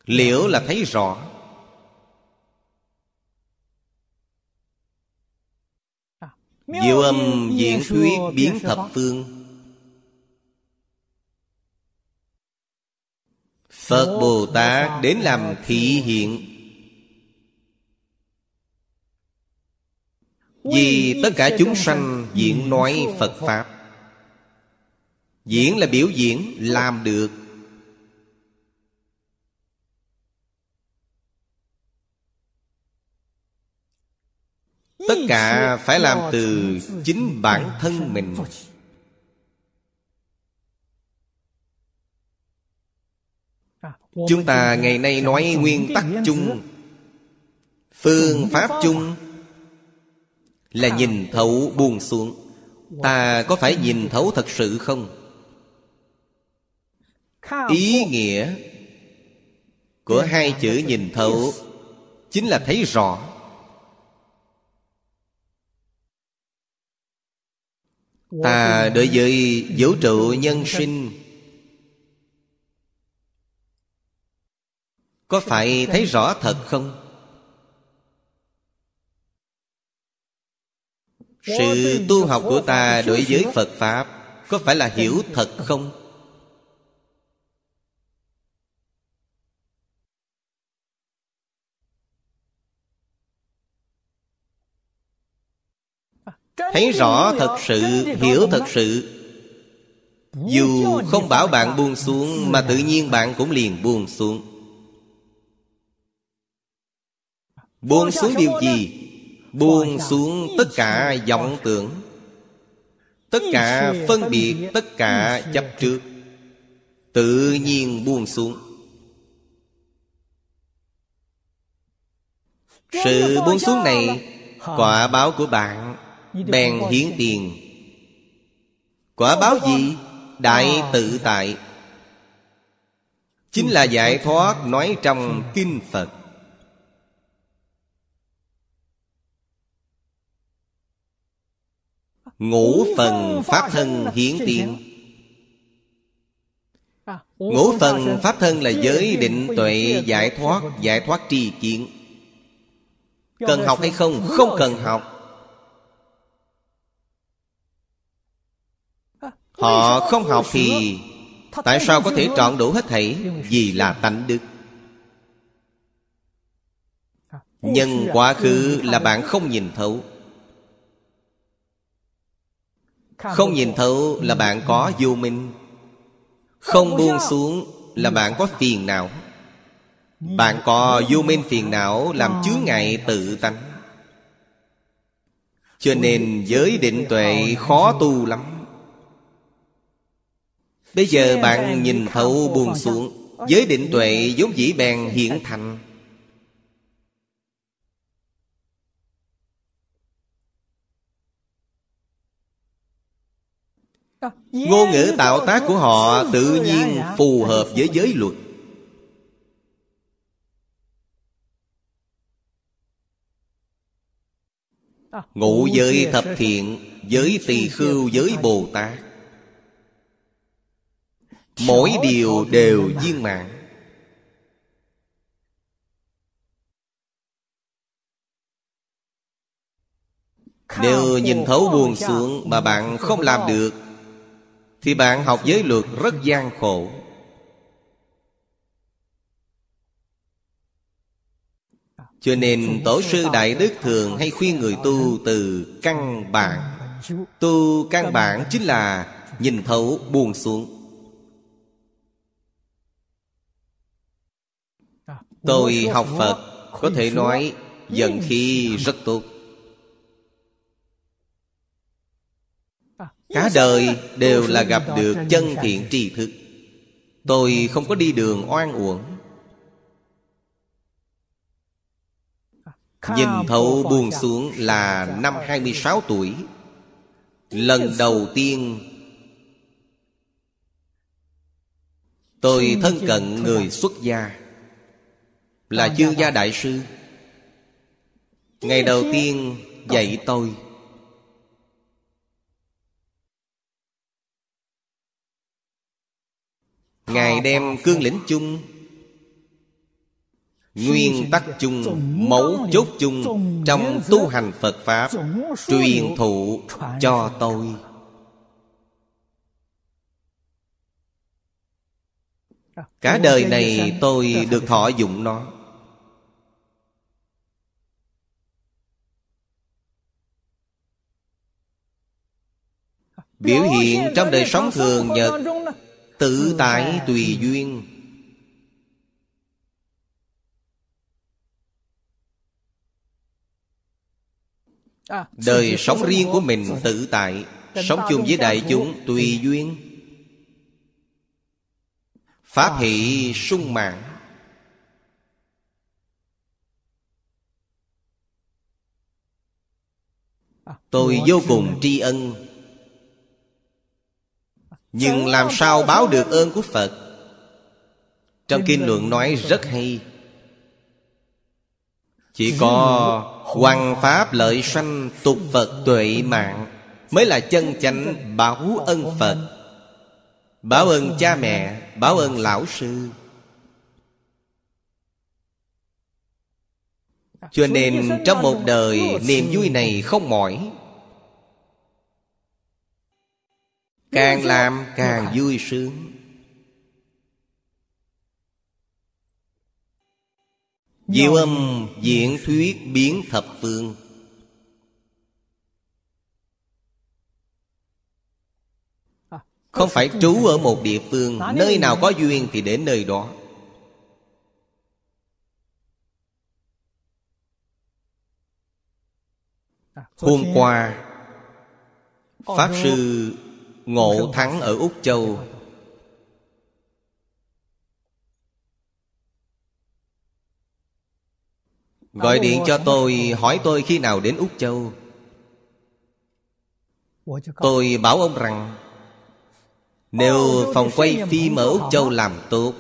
Liễu là thấy rõ. Diệu âm diễn thuyết biến thập phương. Phật Bồ Tát đến làm thị hiện. Vì tất cả chúng sanh diễn nói Phật Pháp. Diễn là biểu diễn, Làm được. Tất cả phải làm từ chính bản thân mình. Chúng ta ngày nay nói nguyên tắc chung, Phương pháp chung Là nhìn thấu buông xuống. Ta có phải nhìn thấu thật sự không? Ý nghĩa Của hai chữ nhìn thấu Chính là thấy rõ. Ta đối với vũ trụ nhân sinh Có phải thấy rõ thật không? Sự tu học của ta đối với Phật Pháp Có phải là hiểu thật không? Thấy rõ thật sự, hiểu thật sự. Dù không bảo bạn buông xuống Mà tự nhiên bạn cũng liền buông xuống. Buông xuống điều gì? Buông xuống tất cả vọng tưởng. Tất cả phân biệt Tất cả chấp trước. Tự nhiên buông xuống. Sự buông xuống này Quả báo của bạn Bèn hiến tiền. Quả báo gì? Đại tự tại. Chính là giải thoát nói trong Kinh Phật. Ngũ phần Pháp thân hiến tiền. Ngũ phần Pháp thân là giới định tuệ giải thoát Giải thoát tri kiến. Cần học hay không? Không cần học Họ không học thì Tại sao có thể trọn đủ hết thảy Vì là tánh đức? Nhân quá khứ là bạn không nhìn thấu. Không nhìn thấu là bạn có vô minh. Không buông xuống là bạn có phiền não. Bạn có vô minh phiền não Làm chướng ngại tự tánh. Cho nên giới định tuệ khó tu lắm Bây giờ bạn nhìn thấu buông xuống. Giới định tuệ vốn dĩ bèn hiện thành. Ngôn ngữ tạo tác của họ tự nhiên phù hợp với giới luật. Ngụ giới thập thiện Giới tỳ khưu giới Bồ Tát Mỗi điều đều viên mãn. Nếu nhìn thấu buồn xuống Mà bạn không làm được Thì bạn học giới luật rất gian khổ. Cho nên Tổ sư Đại Đức thường hay khuyên người tu từ căn bản. Tu căn bản chính là nhìn thấu buông xuống Tôi học Phật Có thể nói Vận khí rất tốt. Cả đời đều là gặp được chân thiện tri thức. Tôi không có đi đường oan uổng. Nhìn thấu buông xuống là năm 26 tuổi. Lần đầu tiên Tôi thân cận người xuất gia Là chương gia đại sư. Ngày đầu tiên dạy tôi. Ngài đem cương lĩnh chung Nguyên tắc chung Mấu chốt chung Trong tu hành Phật Pháp Truyền thụ cho tôi. Cả đời này tôi được thọ dụng nó Biểu hiện trong đời sống thường nhật Tự tại tùy duyên. Đời sống riêng của mình tự tại Sống chung với đại chúng tùy duyên. Pháp hỷ sung mãn. Tôi vô cùng tri ân Nhưng làm sao báo được ơn của Phật? Trong kinh luận nói rất hay. Chỉ có Hoàng Pháp lợi sanh tục Phật tuệ mạng Mới là chân chánh báo ân Phật. Báo ơn cha mẹ Báo ơn lão sư. Cho nên trong một đời Niềm vui này không mỏi Càng làm càng vui sướng. Diệu âm diễn thuyết biến thập phương. Không phải trú ở một địa phương Nơi nào có duyên thì đến nơi đó. Hôm qua Pháp Sư Ngộ Thắng ở Úc Châu. Gọi điện cho tôi, hỏi tôi khi nào đến Úc Châu. Tôi bảo ông rằng, nếu phòng quay phim ở Úc Châu làm tốt,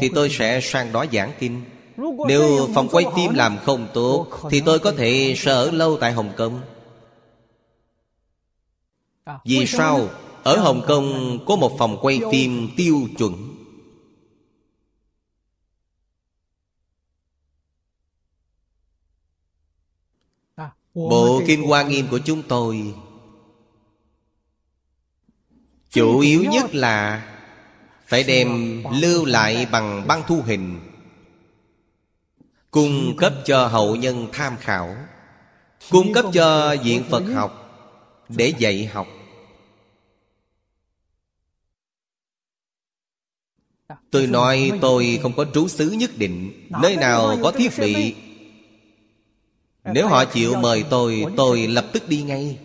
Thì tôi sẽ sang đó giảng kinh. Nếu phòng quay phim làm không tốt, Thì tôi có thể sẽ ở lâu tại Hồng Kông. Vì sao? Ở Hồng Kông có một phòng quay phim tiêu chuẩn. Bộ Kinh Hoa Nghiêm của chúng tôi chủ yếu nhất là phải đem lưu lại bằng băng thu hình, cung cấp cho hậu nhân tham khảo, cung cấp cho viện phật học để dạy học. Tôi nói tôi không có trú xứ nhất định, nơi nào có thiết bị. Nếu họ chịu mời tôi tôi lập tức đi ngay.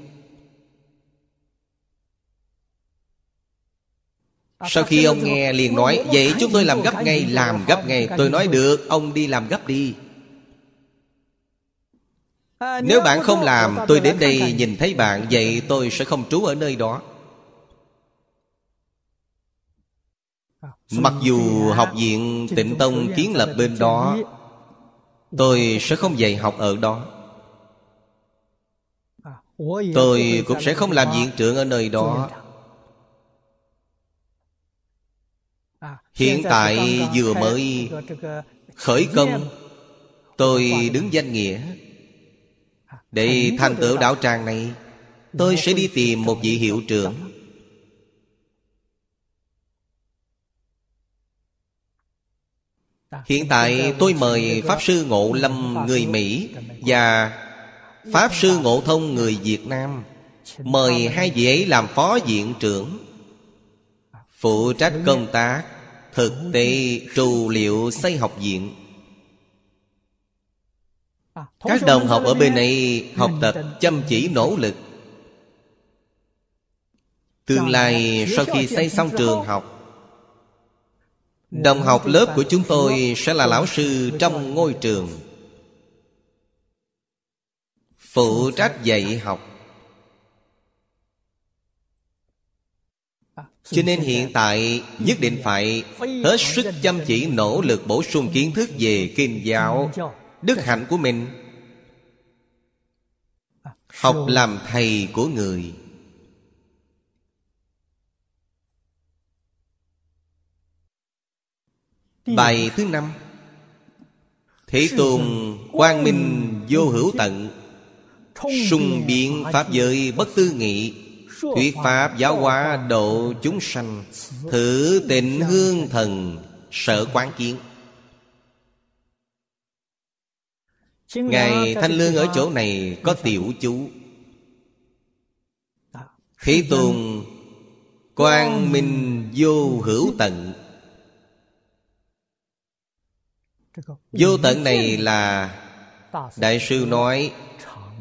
Sau khi ông nghe liền nói, Vậy chúng tôi làm gấp ngay, Làm gấp ngay. Tôi nói, được, Ông đi làm gấp đi. Nếu bạn không làm, Tôi đến đây nhìn thấy bạn, Vậy tôi sẽ không trú ở nơi đó. Mặc dù học viện tịnh tông kiến lập bên đó, Tôi sẽ không dạy học ở đó. Tôi cũng sẽ không làm viện trưởng ở nơi đó. Hiện tại vừa mới khởi công, Tôi đứng danh nghĩa. Để thành tựu đạo tràng này, Tôi sẽ đi tìm một vị hiệu trưởng. Hiện tại tôi mời Pháp Sư Ngộ Lâm người Mỹ Và Pháp Sư Ngộ Thông người Việt Nam Mời hai vị ấy làm phó viện trưởng. Phụ trách công tác Thực tế trù liệu xây học viện. Các đồng học ở bên này học tập chăm chỉ nỗ lực. Tương lai sau khi xây xong trường học đồng học lớp của chúng tôi sẽ là lão sư trong ngôi trường. Phụ trách dạy học. Cho nên hiện tại, nhất định phải hết sức chăm chỉ nỗ lực bổ sung kiến thức về kinh giáo, đức hạnh của mình. Học làm thầy của người. Bài thứ năm. Thế tôn quang minh vô hữu tận sung biện pháp giới bất tư nghị thuyết pháp giáo hóa độ chúng sanh thử tịnh hương thần sở quán kiến. Ngài Thanh Lương ở chỗ này có tiểu chú. Thế Tôn Quang minh vô hữu tận Vô tận này là Đại sư nói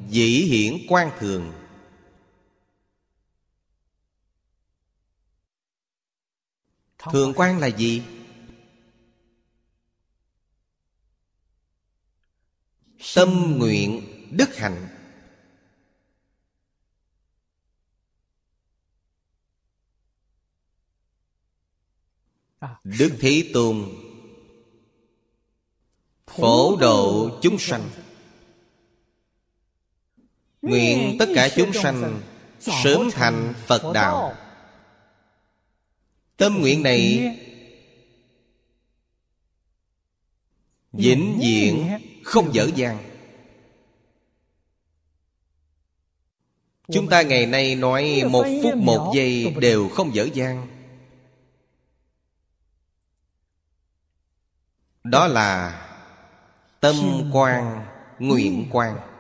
Dĩ hiển quan thường Thường quan là gì? Tâm nguyện đức hạnh Đức Thế Tôn Phổ độ chúng sanh. Nguyện tất cả chúng sanh Sớm thành Phật Đạo. Tâm nguyện này Vĩnh viễn không dở dang. Chúng ta ngày nay nói một phút một giây đều không dở dang. Đó là Tâm quan, nguyện quan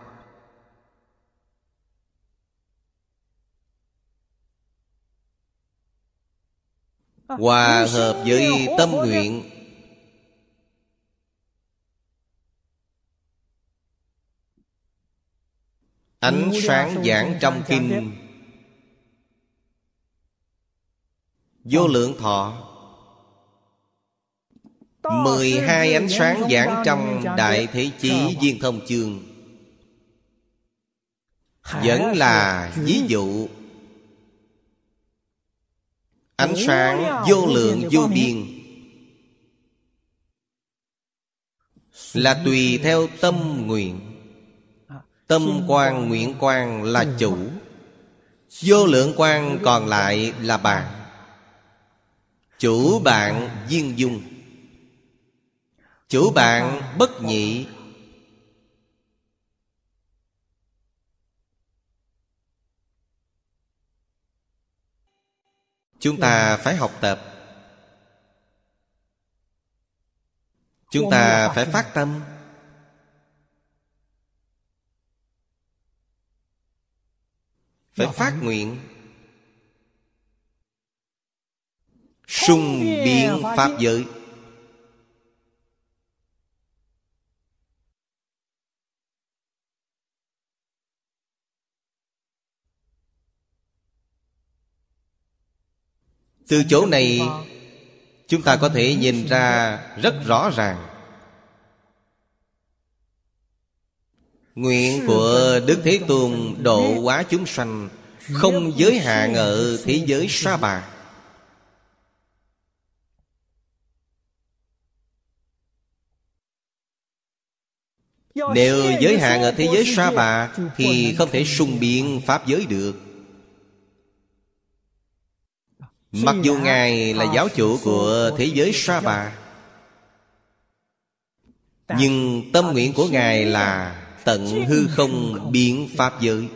Hòa hợp với tâm nguyện. Ánh sáng giảng trong kinh. Vô lượng thọ Mười hai ánh sáng giảng trong Đại Thế Chí Viên Thông Chương. Vẫn là ví dụ. Ánh sáng vô lượng vô biên. Là tùy theo tâm nguyện. Tâm quan nguyện quan là chủ. Vô lượng quan còn lại là bạn. Chủ bạn viên dung Chủ bạn bất nhị. Chúng ta phải học tập. Chúng ta phải phát tâm. Phải phát nguyện. Sung biến Pháp giới Từ chỗ này, Chúng ta có thể nhìn ra rất rõ ràng. Nguyện của Đức Thế Tôn độ hóa chúng sanh Không giới hạn ở thế giới sa bà. Nếu giới hạn ở thế giới sa bà Thì không thể sung biện Pháp giới được. Mặc dù Ngài là giáo chủ của thế giới sa bà Nhưng tâm nguyện của Ngài là Tận hư không biến Pháp giới.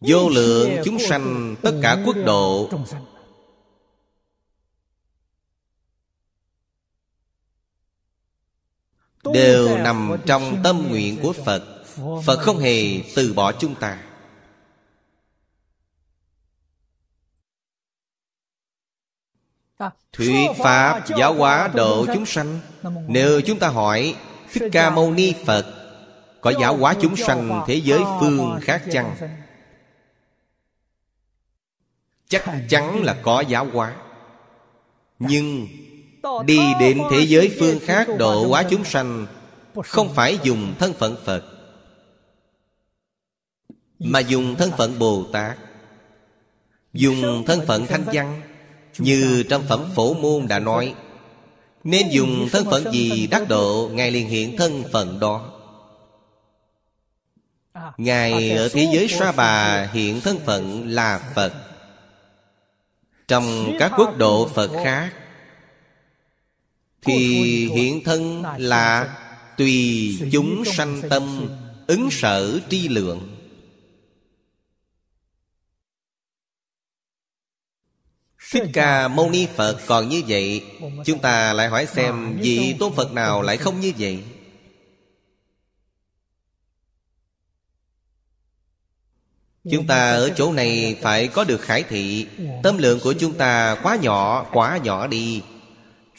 Vô lượng chúng sanh tất cả quốc độ Đều nằm trong tâm nguyện của Phật. Phật không hề từ bỏ chúng ta Thuyết Pháp giáo hóa độ chúng sanh. Nếu chúng ta hỏi Thích Ca Mâu Ni Phật. Có giáo hóa chúng sanh thế giới phương khác chăng? Chắc chắn là có giáo hóa. Nhưng Đi đến thế giới phương khác độ hóa chúng sanh. Không phải dùng thân phận Phật Mà dùng thân phận Bồ Tát Dùng thân phận Thanh Văn như trong phẩm Phổ Môn đã nói, Nên dùng thân phận gì đắc độ, Ngài liền hiện thân phận đó. Ngài ở thế giới Sa Bà hiện thân phận là Phật. Trong các quốc độ Phật khác, Thì hiện thân là Tùy chúng sanh tâm, Ứng sở tri lượng. Thích Ca Mâu Ni Phật còn như vậy, Chúng ta lại hỏi xem Vị Tôn Phật nào lại không như vậy. Chúng ta ở chỗ này phải có được khải thị. Tâm lượng của chúng ta quá nhỏ Quá nhỏ đi.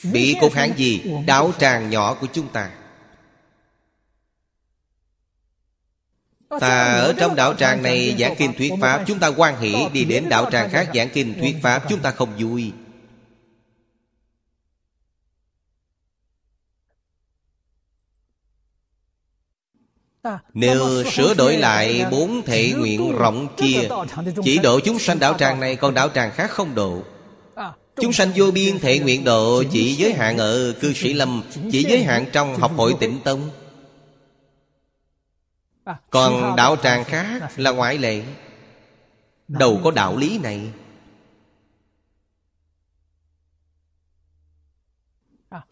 Bị cục hạn gì? Đạo tràng nhỏ của chúng ta. Ta ở trong đạo tràng này giảng kinh thuyết Pháp Chúng ta quan hỷ đi đến đạo tràng khác giảng kinh thuyết Pháp Chúng ta không vui. Nếu sửa đổi lại bốn thể nguyện rộng kia Chỉ độ chúng sanh đạo tràng này Còn đạo tràng khác không độ. Chúng sanh vô biên thể nguyện độ Chỉ giới hạn ở cư sĩ lâm Chỉ giới hạn trong học hội tịnh tông Còn đạo tràng khác là ngoại lệ. Đâu có đạo lý này.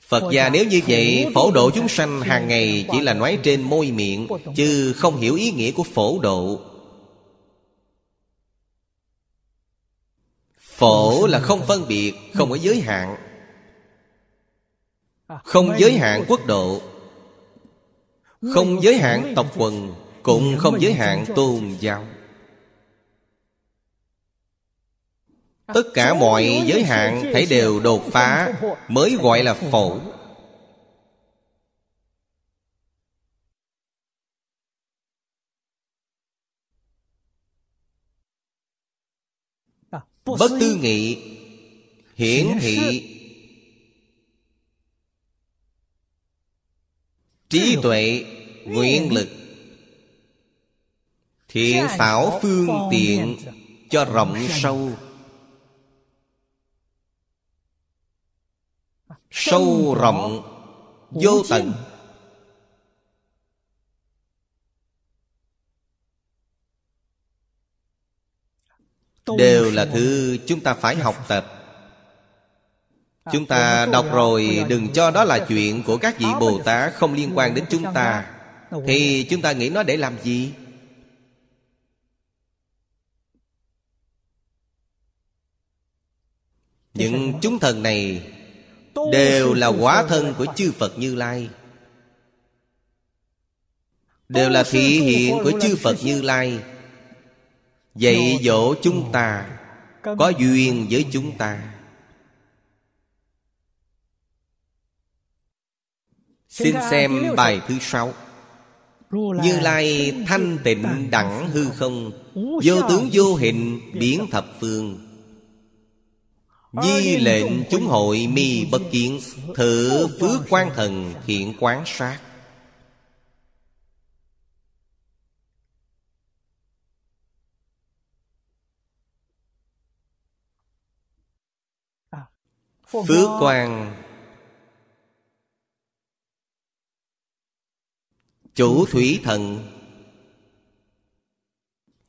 Phật gia nếu như vậy Phổ độ chúng sanh hàng ngày Chỉ là nói trên môi miệng Chứ không hiểu ý nghĩa của phổ độ. Phổ là không phân biệt Không có giới hạn. Không giới hạn quốc độ. Không giới hạn tộc quần Cũng không giới hạn tôn giáo. Tất cả mọi giới hạn thấy đều đột phá Mới gọi là phổ. Bất tư nghị Hiển thị. Trí tuệ Nguyện lực Thiện xảo phương tiện Cho rộng sâu. Sâu rộng Vô tận. Đều là thứ chúng ta phải học tập. Chúng ta đọc rồi Đừng cho đó là chuyện của các vị Bồ Tát Không liên quan đến chúng ta. Thì chúng ta nghĩ nó để làm gì Những chúng thần này Đều là quả thân của chư Phật Như Lai. Đều là thị hiện của chư Phật Như Lai. Dạy dỗ chúng ta Có duyên với chúng ta. Xin xem bài thứ sáu. Như Lai thanh tịnh đẳng hư không Vô tướng vô hình biến thập phương Di lệnh chúng hội mi bất kiến Thử phước quan thần thiện quán sát. Phước quan Chủ thủy thần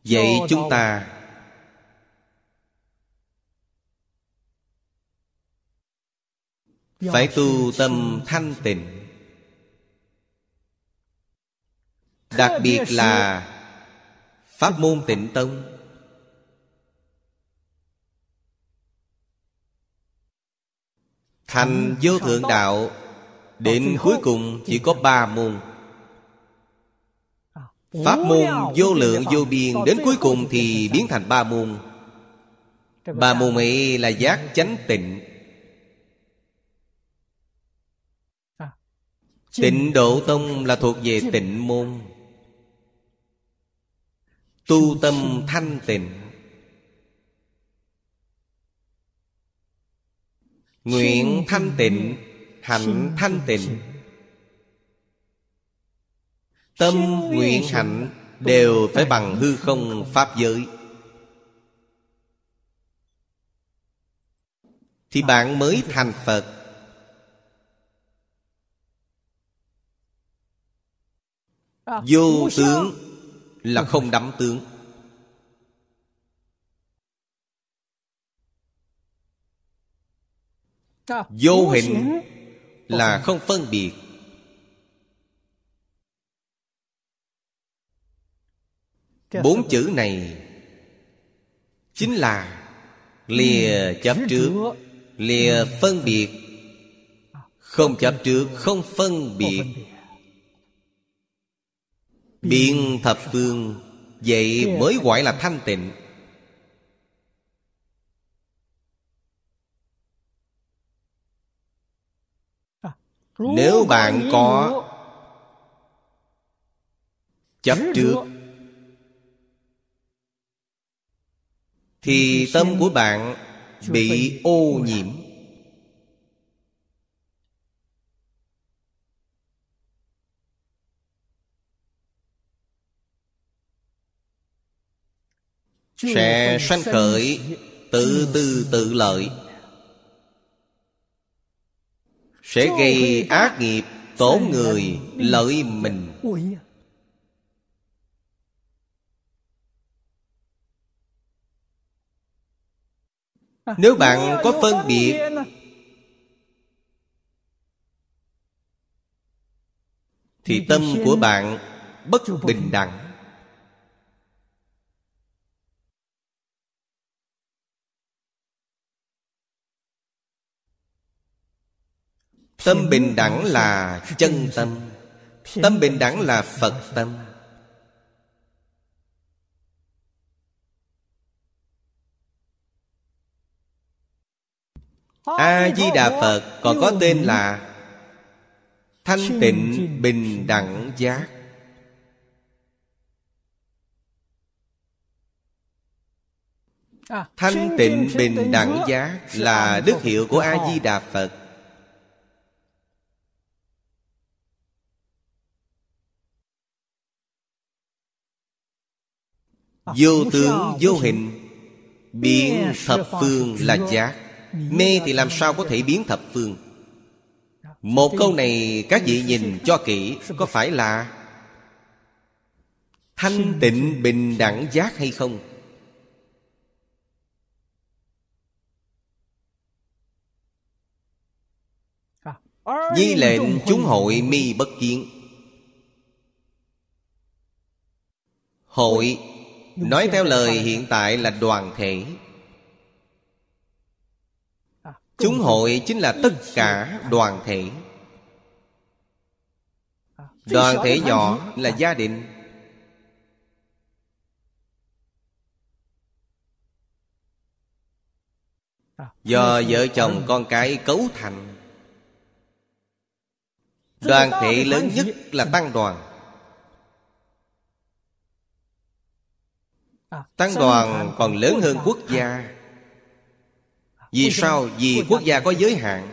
Dạy chúng ta Phải tu tâm thanh tịnh. Đặc biệt là Pháp môn tịnh tông. Thành vô thượng đạo Đến cuối cùng chỉ có ba môn. Pháp môn vô lượng vô biên Đến cuối cùng thì biến thành ba môn. Ba môn ấy là giác chánh tịnh Tịnh Độ Tông là thuộc về tịnh môn. Tu tâm thanh tịnh. Nguyện thanh tịnh Hạnh thanh tịnh. Tâm nguyện hạnh Đều phải bằng hư không Pháp giới. Thì bạn mới thành Phật Vô tướng là không đắm tướng. Vô hình là không phân biệt. Bốn chữ này Chính là Lìa chấp trước Lìa phân biệt. Không chấp trước Không phân biệt Biện thập phương Vậy mới gọi là thanh tịnh. Nếu bạn có Chấp trước Thì tâm của bạn Bị ô nhiễm Sẽ sanh khởi Tự tư tự lợi. Sẽ gây ác nghiệp Tổn người lợi mình. Nếu bạn có phân biệt Thì tâm của bạn bất bình đẳng Tâm bình đẳng là chân tâm. Tâm bình đẳng là Phật tâm. A-di-đà Phật còn có tên là Thanh tịnh bình đẳng giác. Thanh tịnh bình đẳng giác Là đức hiệu của A-di-đà Phật. Vô tướng vô hình. Biến thập phương là giác. Mê thì làm sao có thể biến thập phương? Một câu này các vị nhìn cho kỹ Có phải là Thanh tịnh bình đẳng giác hay không? Nhi lệnh chúng hội mi bất kiến. Hội Nói theo lời hiện tại là đoàn thể. Chúng hội chính là tất cả đoàn thể. Đoàn thể nhỏ là gia đình. Do vợ chồng con cái cấu thành. Đoàn thể lớn nhất là tăng đoàn Tăng đoàn còn lớn hơn quốc gia. Vì sao? Vì quốc gia có giới hạn.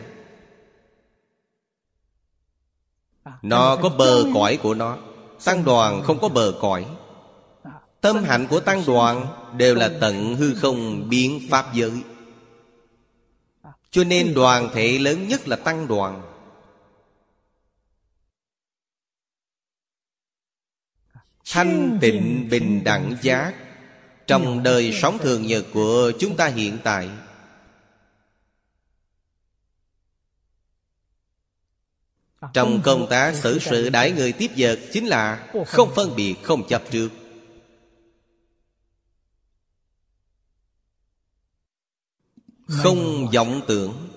Nó có bờ cõi của nó. Tăng đoàn không có bờ cõi. Tâm hạnh của tăng đoàn Đều là tận hư không biến pháp giới. Cho nên đoàn thể lớn nhất là tăng đoàn. Thanh tịnh bình đẳng giác trong đời sống thường nhật của chúng ta hiện tại. Trong công tác xử sự đãi người tiếp vật chính là không phân biệt, không chấp trước. Không vọng tưởng.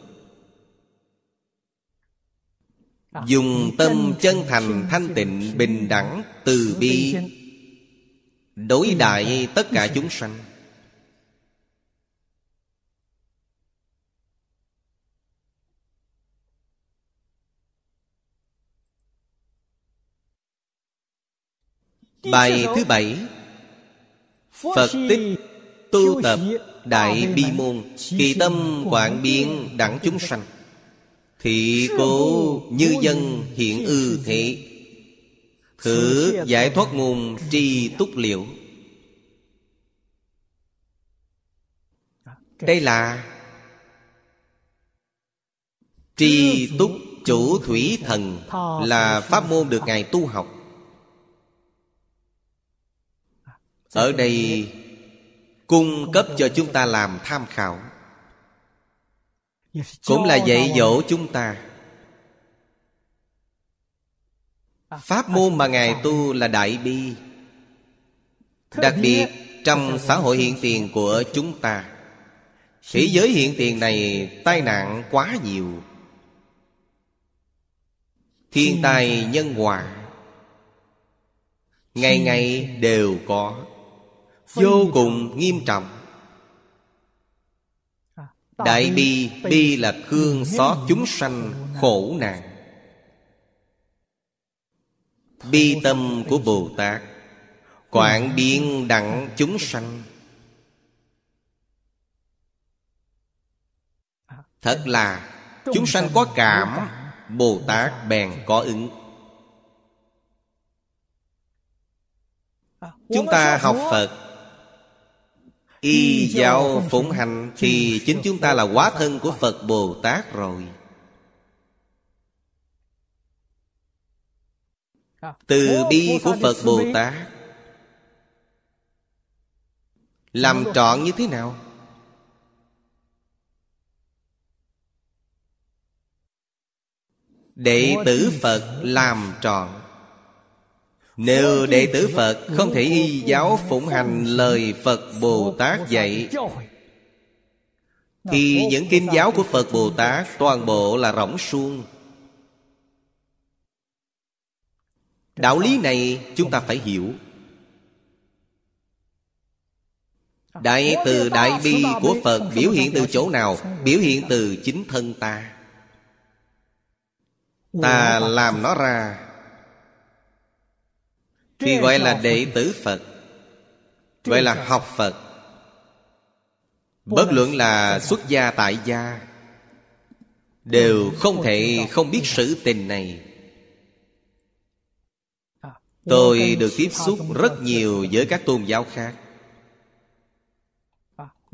Dùng tâm chân thành thanh tịnh bình đẳng từ bi. Đối đại tất cả chúng sanh. Bài thứ bảy Phật tích tu tập đại bi môn Kỳ tâm quảng biến đẳng chúng sanh. Thị cố như dân hiện ư thị Thử giải thoát nguồn tri túc liệu. Đây là Tri túc chủ thủy thần Là pháp môn được Ngài tu học. Ở đây Cung cấp cho chúng ta làm tham khảo. Cũng là dạy dỗ chúng ta Pháp môn mà Ngài tu là Đại Bi. Đặc biệt trong xã hội hiện tiền của chúng ta, Thế giới hiện tiền này tai nạn quá nhiều. Thiên tai, nhân hòa, Ngày ngày đều có, Vô cùng nghiêm trọng. Đại bi Bi là thương xót chúng sanh khổ nạn. Bi tâm của Bồ Tát Quảng biến đẳng chúng sanh. Thật là, Chúng sanh có cảm Bồ Tát bèn có ứng. Chúng ta học Phật, Y giáo phụng hành Thì chính chúng ta là quá thân của Phật Bồ Tát rồi. Từ bi của Phật Bồ Tát. Làm trọn như thế nào? Đệ tử Phật làm trọn. Nếu đệ tử Phật không thể y giáo phụng hành lời Phật Bồ Tát dạy Thì những kinh giáo của Phật Bồ Tát toàn bộ là rỗng suông Đạo lý này chúng ta phải hiểu. Đại từ đại bi của Phật biểu hiện từ chỗ nào? Biểu hiện từ chính thân ta. Ta làm nó ra. Thì gọi là đệ tử Phật, Gọi là học Phật, Bất luận là xuất gia tại gia, Đều không thể không biết sự tình này. Tôi được tiếp xúc rất nhiều với các tôn giáo khác.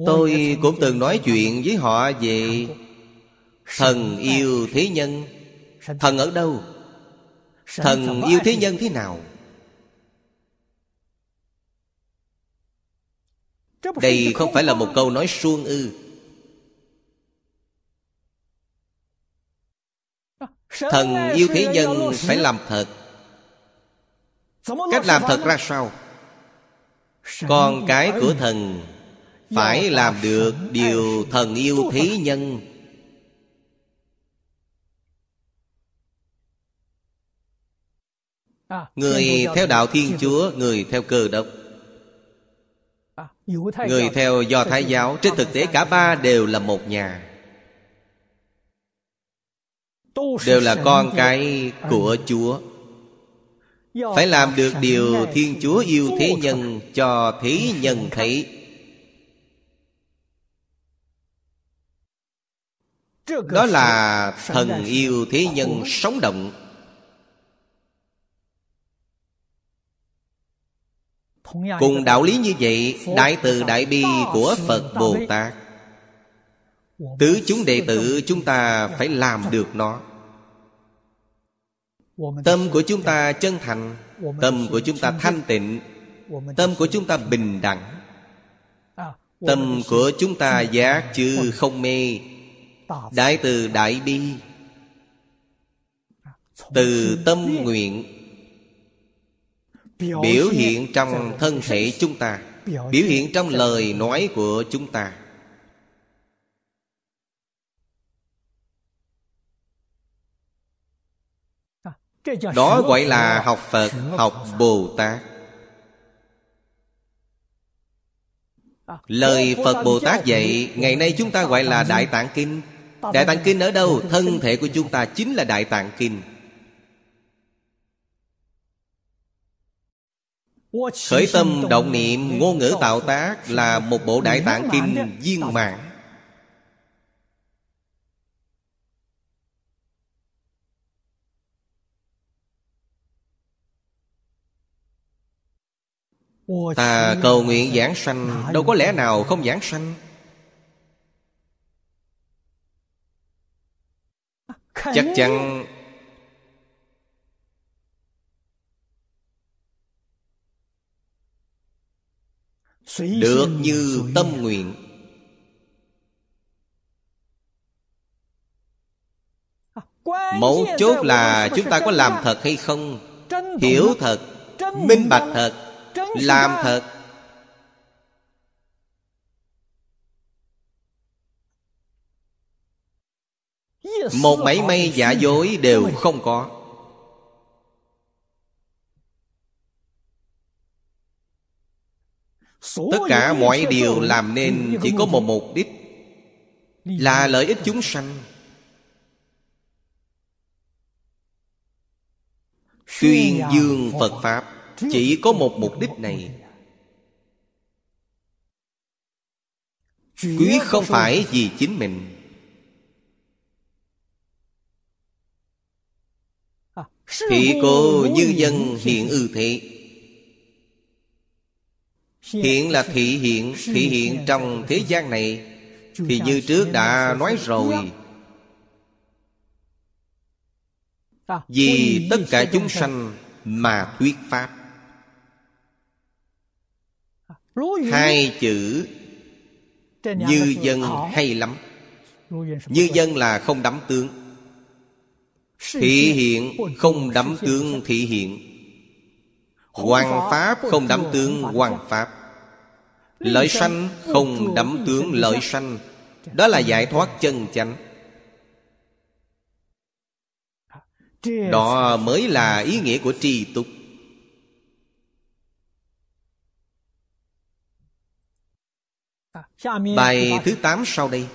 Tôi cũng từng nói chuyện với họ về Thần yêu thế nhân. Thần ở đâu? Thần yêu thế nhân thế nào? Đây không phải là một câu nói suông ư. Thần yêu thế nhân phải làm thật Cách làm thật ra sao? Con cái của thần Phải làm được điều thần yêu thế nhân. Người theo đạo Thiên Chúa Người theo cơ đốc. Người theo Do Thái giáo Trên thực tế cả ba đều là một nhà. Đều là con cái của Chúa Phải làm được điều Thiên Chúa yêu thế nhân Cho thế nhân thấy. Đó là thần yêu thế nhân sống động. Cùng đạo lý như vậy Đại từ đại bi của Phật Bồ Tát. Tứ chúng đệ tử chúng ta phải làm được nó Tâm của chúng ta chân thành Tâm của chúng ta thanh tịnh Tâm của chúng ta bình đẳng. Tâm của chúng ta giác chư không mê. Đại từ đại bi. Từ tâm nguyện. Biểu hiện trong thân thể chúng ta. Biểu hiện trong lời nói của chúng ta đó gọi là học phật học bồ tát lời phật bồ tát dạy ngày nay chúng ta gọi là đại tạng kinh. Đại tạng kinh ở đâu? Thân thể của chúng ta chính là đại tạng kinh. Khởi tâm động niệm ngôn ngữ tạo tác Là một bộ đại tạng kinh viên mãn Ta cầu nguyện giảng sanh. Đâu có lẽ nào không giảng sanh. Chắc chắn Được như tâm nguyện. Mấu chốt là chúng ta có làm thật hay không? Hiểu thật Minh bạch thật làm thật. Một mảy may giả dối đều không có. Tất cả mọi điều làm nên chỉ có một mục đích là lợi ích chúng sanh. Tuyên dương phật pháp chỉ có một mục đích này. Quý không phải vì chính mình. Thị cô như dân hiện ư thế hiện là thị hiện thị hiện trong thế gian này. Thì như trước đã nói rồi. vì tất cả chúng sanh mà thuyết pháp Hai chữ Như dân hay lắm. Như dân là không đắm tướng. Thị hiện không đắm tướng thị hiện. Hoàng Pháp không đắm tướng hoàng Pháp. Lợi sanh không đắm tướng lợi sanh. Đó là giải thoát chân chánh. Đó mới là ý nghĩa của tri túc Bài thứ 8 sau đây.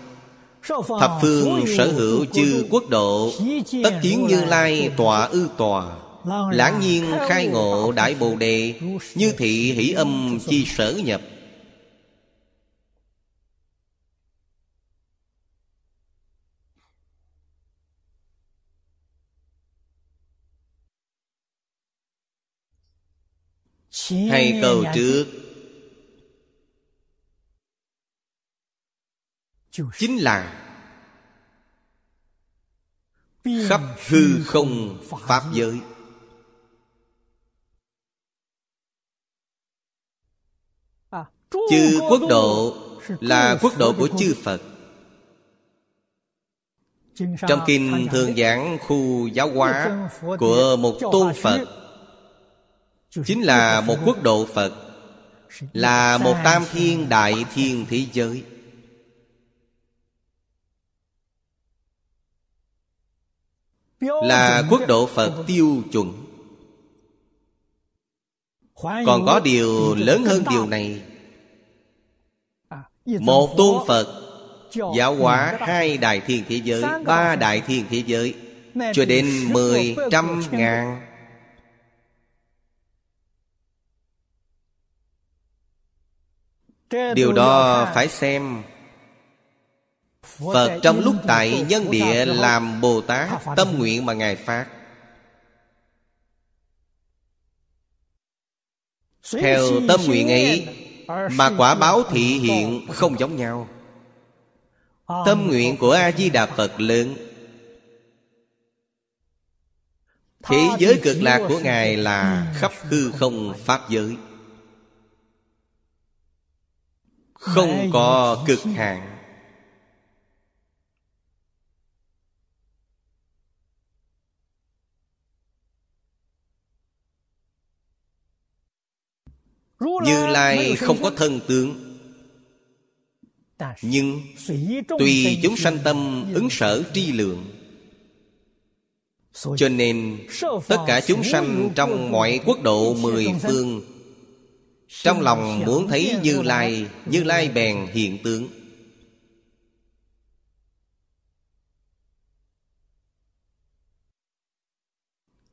Thập phương sở hữu chư quốc độ. Tất kiến như lai tọa ư tòa. Lãng nhiên khai ngộ đại bồ đề. Như thị hỷ âm chi sở nhập. Hay câu trước chính là khắp hư không pháp giới. Chư quốc độ là quốc độ của chư phật. Trong kinh thường giảng khu giáo hóa của một tôn phật chính là một quốc độ phật là một tam thiên đại thiên thế giới là quốc độ phật tiêu chuẩn. Còn có điều lớn hơn điều này. Một tôn phật giáo hóa hai đại thiên thế giới ba đại thiên thế giới cho đến mười trăm ngàn. Điều đó phải xem Phật trong lúc tại nhân địa làm Bồ Tát Tâm nguyện mà Ngài phát. Theo tâm nguyện ấy Mà quả báo thị hiện không giống nhau. Tâm nguyện của A-di-đà Phật lớn. Thế giới cực lạc của Ngài là khắp hư không Pháp giới. Không có cực hạn Như Lai không có thân tướng. Nhưng Tùy chúng sanh tâm ứng sở tri lượng. Cho nên Tất cả chúng sanh trong mọi quốc độ mười phương Trong lòng muốn thấy Như Lai Như Lai bèn hiện tướng.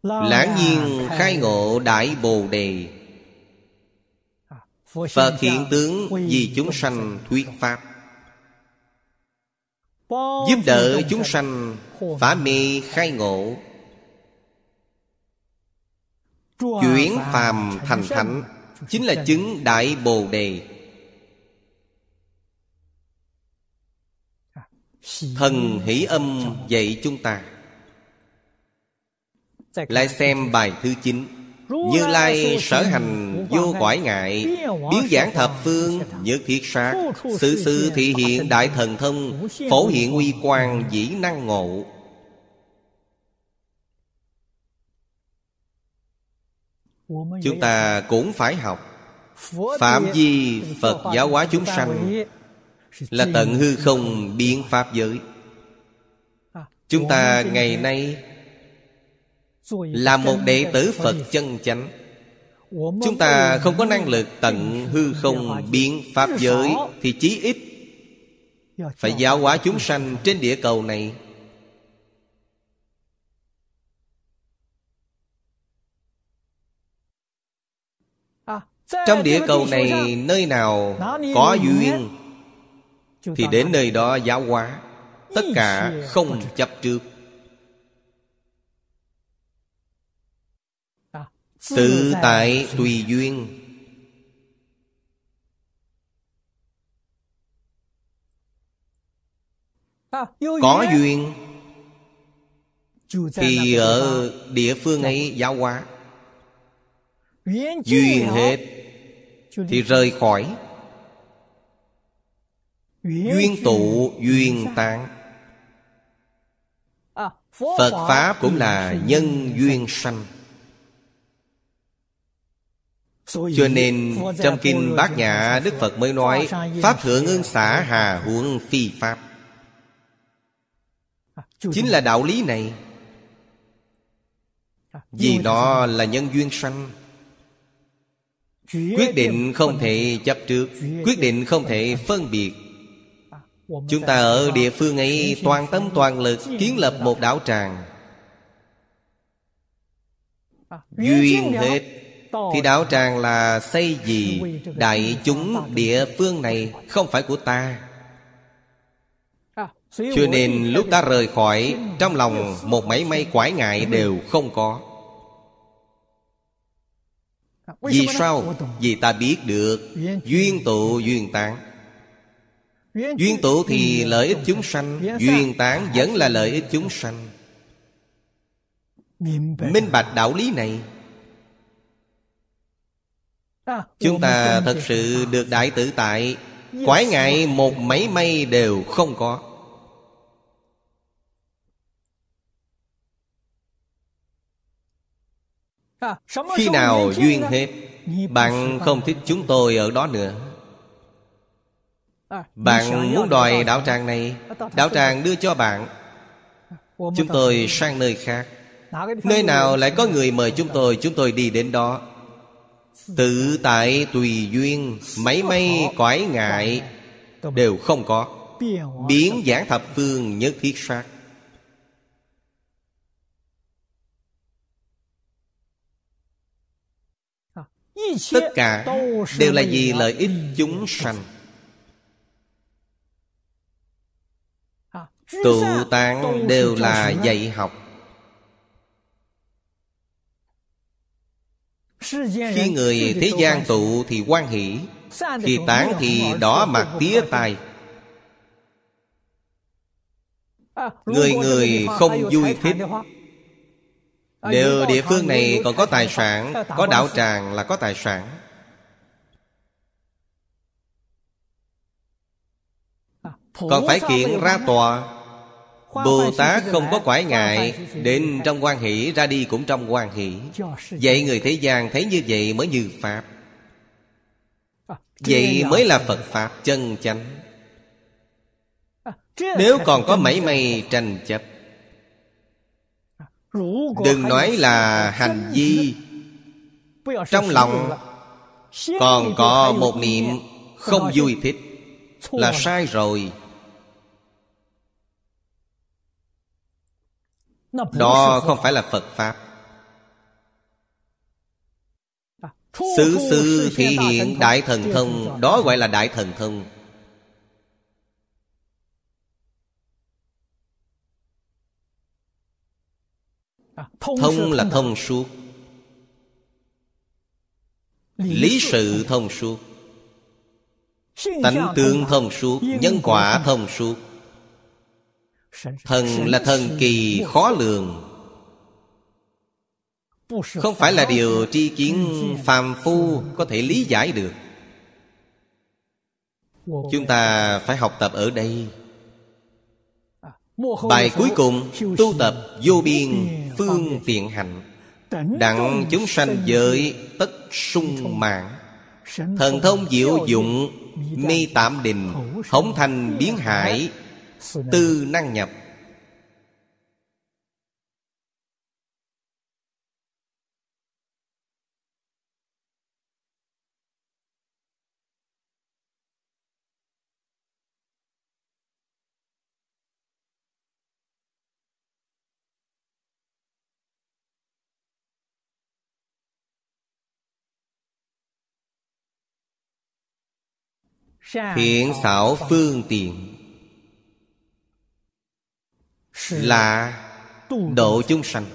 Lãng nhiên khai ngộ đại bồ đề Phật hiện tướng vì chúng sanh thuyết Pháp. Giúp đỡ chúng sanh phá mê khai ngộ. Chuyển phàm thành thánh Chính là chứng Đại Bồ Đề. Thần hỷ âm dạy chúng ta. Lại xem bài thứ 9 Như Lai sở hành vô quải ngại Biến giảng thập phương nhất thiết sát. Sự sự thị hiện đại thần thông Phổ hiện uy quang dĩ năng ngộ. Chúng ta cũng phải học. Phạm vi Phật giáo hóa chúng sanh Là tận hư không biến Pháp giới. Chúng ta ngày nay Là một đệ tử Phật chân chánh. Chúng ta không có năng lực tận hư không biến Pháp giới Thì chí ít Phải giáo hóa chúng sanh trên địa cầu này. Trong địa cầu này nơi nào có duyên Thì đến nơi đó giáo hóa. Tất cả không chấp trước Tự tại tùy duyên. Có duyên. Thì ở địa phương ấy giáo hóa. Duyên hết. Thì rời khỏi. Duyên tụ duyên tán. Phật Pháp cũng là nhân duyên sanh Cho nên trong Kinh Bát Nhã Đức Phật mới nói Pháp thượng ương xả hà huống phi Pháp. Chính là đạo lý này. Vì nó là nhân duyên sanh. Quyết định không thể chấp trước Quyết định không thể phân biệt. Chúng ta ở địa phương ấy toàn tâm toàn lực kiến lập một đảo tràng. Duyên hết thì đạo tràng là xây gì? Đại chúng địa phương này không phải của ta. Cho nên lúc ta rời khỏi, Trong lòng một mấy may quải ngại đều không có. Vì sao? Vì ta biết được Duyên tụ, duyên tán. Duyên tụ thì lợi ích chúng sanh, Duyên tán vẫn là lợi ích chúng sanh. Minh bạch đạo lý này. Chúng ta thật sự được đại tự tại. Quái ngại một mấy may đều không có. Khi nào duyên hết Bạn không thích chúng tôi ở đó nữa. Bạn muốn đòi đạo tràng này Đạo tràng đưa cho bạn. Chúng tôi sang nơi khác. Nơi nào lại có người mời chúng tôi Chúng tôi đi đến đó Tự tại tùy duyên Mấy may quải ngại, Đều không có. Biến giảng thập phương nhất thiết sát. Tất cả đều là vì lợi ích chúng sanh. Tụ tán đều là dạy học. Khi người thế gian tụ thì quan hỷ Khi tán thì đỏ mặt tía tai. Người người không vui thích. nếu địa phương này còn có tài sản Có đạo tràng là có tài sản. Còn phải kiện ra tòa Bồ Tát không có quải ngại Đến trong quan hỷ ra đi cũng trong quan hỷ. Vậy người thế gian thấy như vậy mới như Pháp. Vậy mới là Phật Pháp chân chánh. Nếu còn có mảy may tranh chấp Đừng nói là hành vi. Trong lòng Còn có một niệm Không vui thích Là sai rồi Đó không phải là Phật Pháp. Xứ xứ thị hiện đại thần thông. Đó gọi là đại thần thông. Thông là thông suốt. Lý sự thông suốt. Tánh tương thông suốt. Nhân quả thông suốt Thần là thần kỳ khó lường. Không phải là điều tri kiến phàm phu Có thể lý giải được. Chúng ta phải học tập ở đây. Bài cuối cùng Tu tập vô biên phương tiện hạnh Đặng chúng sanh giới tất sung mạng. Thần thông diệu dụng Mi tạm đình Hống thành biến hải Tư năng nhập. Thiện xảo phương tiện là độ chúng sanh,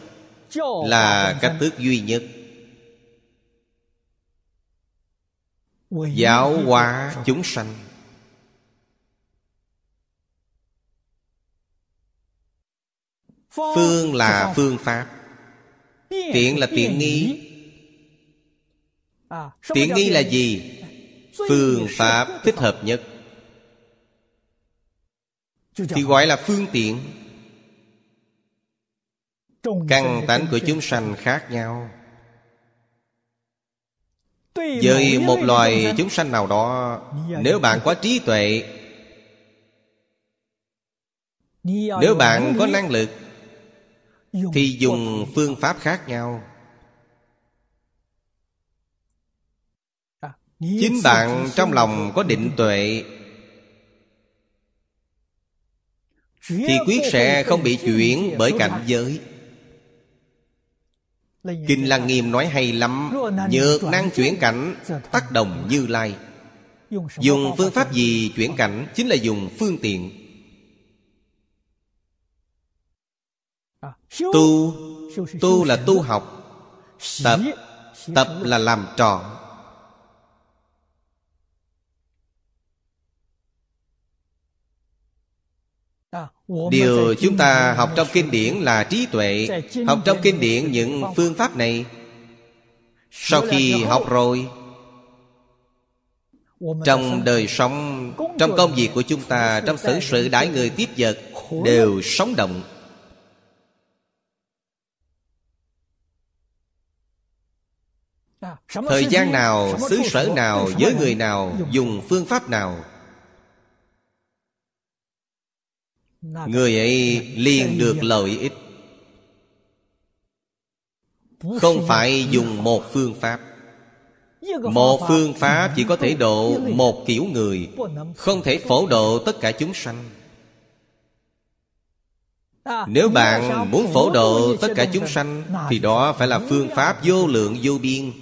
Là cách thức duy nhất. Giáo hóa chúng sanh. Phương là phương pháp. Tiện là tiện nghi. Tiện nghi là gì? phương pháp thích hợp nhất. Thì gọi là phương tiện căn tánh của chúng sanh khác nhau. Với một loài chúng sanh nào đó nếu bạn có trí tuệ nếu bạn có năng lực thì dùng phương pháp khác nhau. Chính bạn trong lòng có định tuệ thì quyết sẽ không bị chuyển bởi cảnh giới kinh lăng nghiêm nói hay lắm nhược năng chuyển cảnh tác động như lai. Dùng phương pháp gì chuyển cảnh chính là dùng phương tiện. Tu tu là tu học. Tập tập là làm trọn điều chúng ta học trong kinh điển là trí tuệ. Học trong kinh điển những phương pháp này. Sau khi học rồi trong đời sống trong công việc của chúng ta trong xử sự đãi người tiếp vật đều sống động. Thời gian nào xứ sở nào với người nào dùng phương pháp nào người ấy liền được lợi ích. Không phải dùng một phương pháp. Một phương pháp chỉ có thể độ một kiểu người. Không thể phổ độ tất cả chúng sanh. Nếu bạn muốn phổ độ tất cả chúng sanh thì đó phải là phương pháp vô lượng vô biên.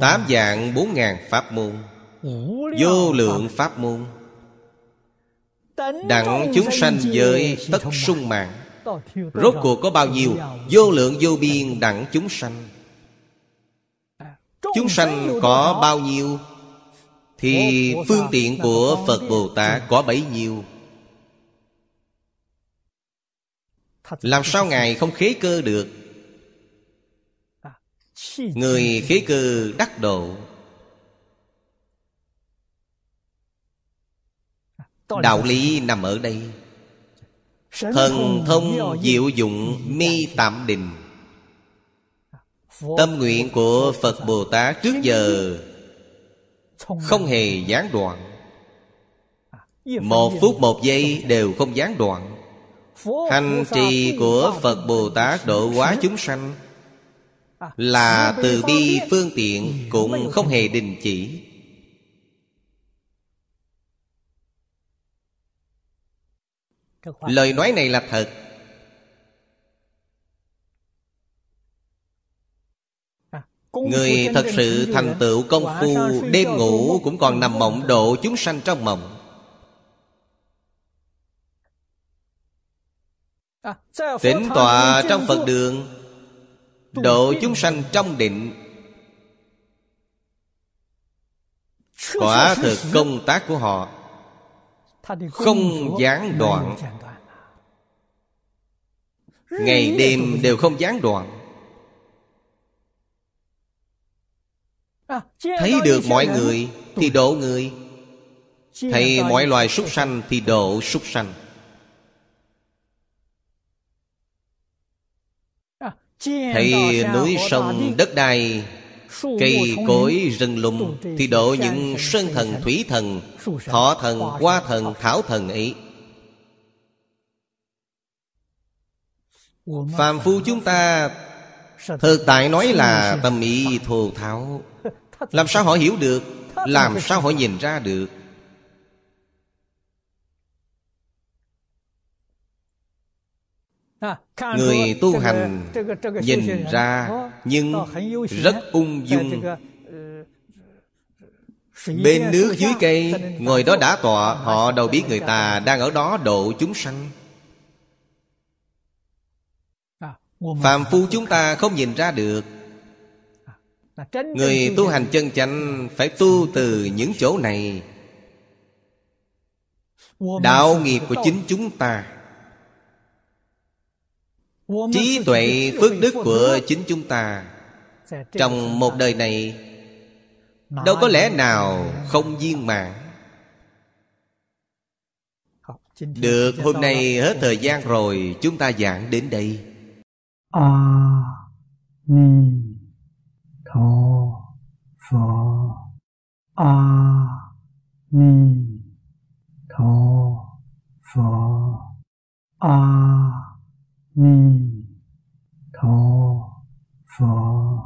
Tám dạng bốn ngàn pháp môn. Vô lượng pháp môn Đặng chúng sanh giới tất sung mạng. Rốt cuộc có bao nhiêu? Vô lượng vô biên đặng chúng sanh. Chúng sanh có bao nhiêu? Thì phương tiện của Phật Bồ Tát có bấy nhiêu? Làm sao Ngài không khế cơ được? Người khế cơ đắc độ đạo lý nằm ở đây. Thần thông diệu dụng mi tạm định. Tâm nguyện của phật bồ tát trước giờ không hề gián đoạn. Một phút một giây đều không gián đoạn. Hành trì của phật bồ tát độ hóa chúng sanh là từ bi phương tiện cũng không hề đình chỉ lời nói này là thật. Người thật sự thành tựu công phu Đêm ngủ cũng còn nằm mộng độ chúng sanh trong mộng. Tĩnh tọa trong Phật đường Độ chúng sanh trong định. Quả thực công tác của họ Không gián đoạn. Ngày đêm đều không gián đoạn. Thấy được mọi người Thì độ người. Thấy mọi loài súc sanh Thì độ súc sanh. Thấy núi sông đất đai Cây cối rừng lùng Thì độ những sơn thần thủy thần, Thọ thần, hoa thần, thảo thần ấy. Phàm phu chúng ta, Thực tại nói là tâm ý thô tháo. Làm sao họ hiểu được, Làm sao họ nhìn ra được? Người tu hành nhìn ra Nhưng rất ung dung Bên nước dưới cây Ngồi đó đã tọa Họ đâu biết người ta đang ở đó độ chúng sanh Phạm phu chúng ta không nhìn ra được Người tu hành chân chánh Phải tu từ những chỗ này Đạo nghiệp của chính chúng ta trí tuệ phước đức của chính chúng ta trong một đời này đâu có lẽ nào không viên mãn. Được hôm nay hết thời gian rồi chúng ta giảng đến đây. A à, ni tho pho a à, ni tho pho a à, 弥陀佛。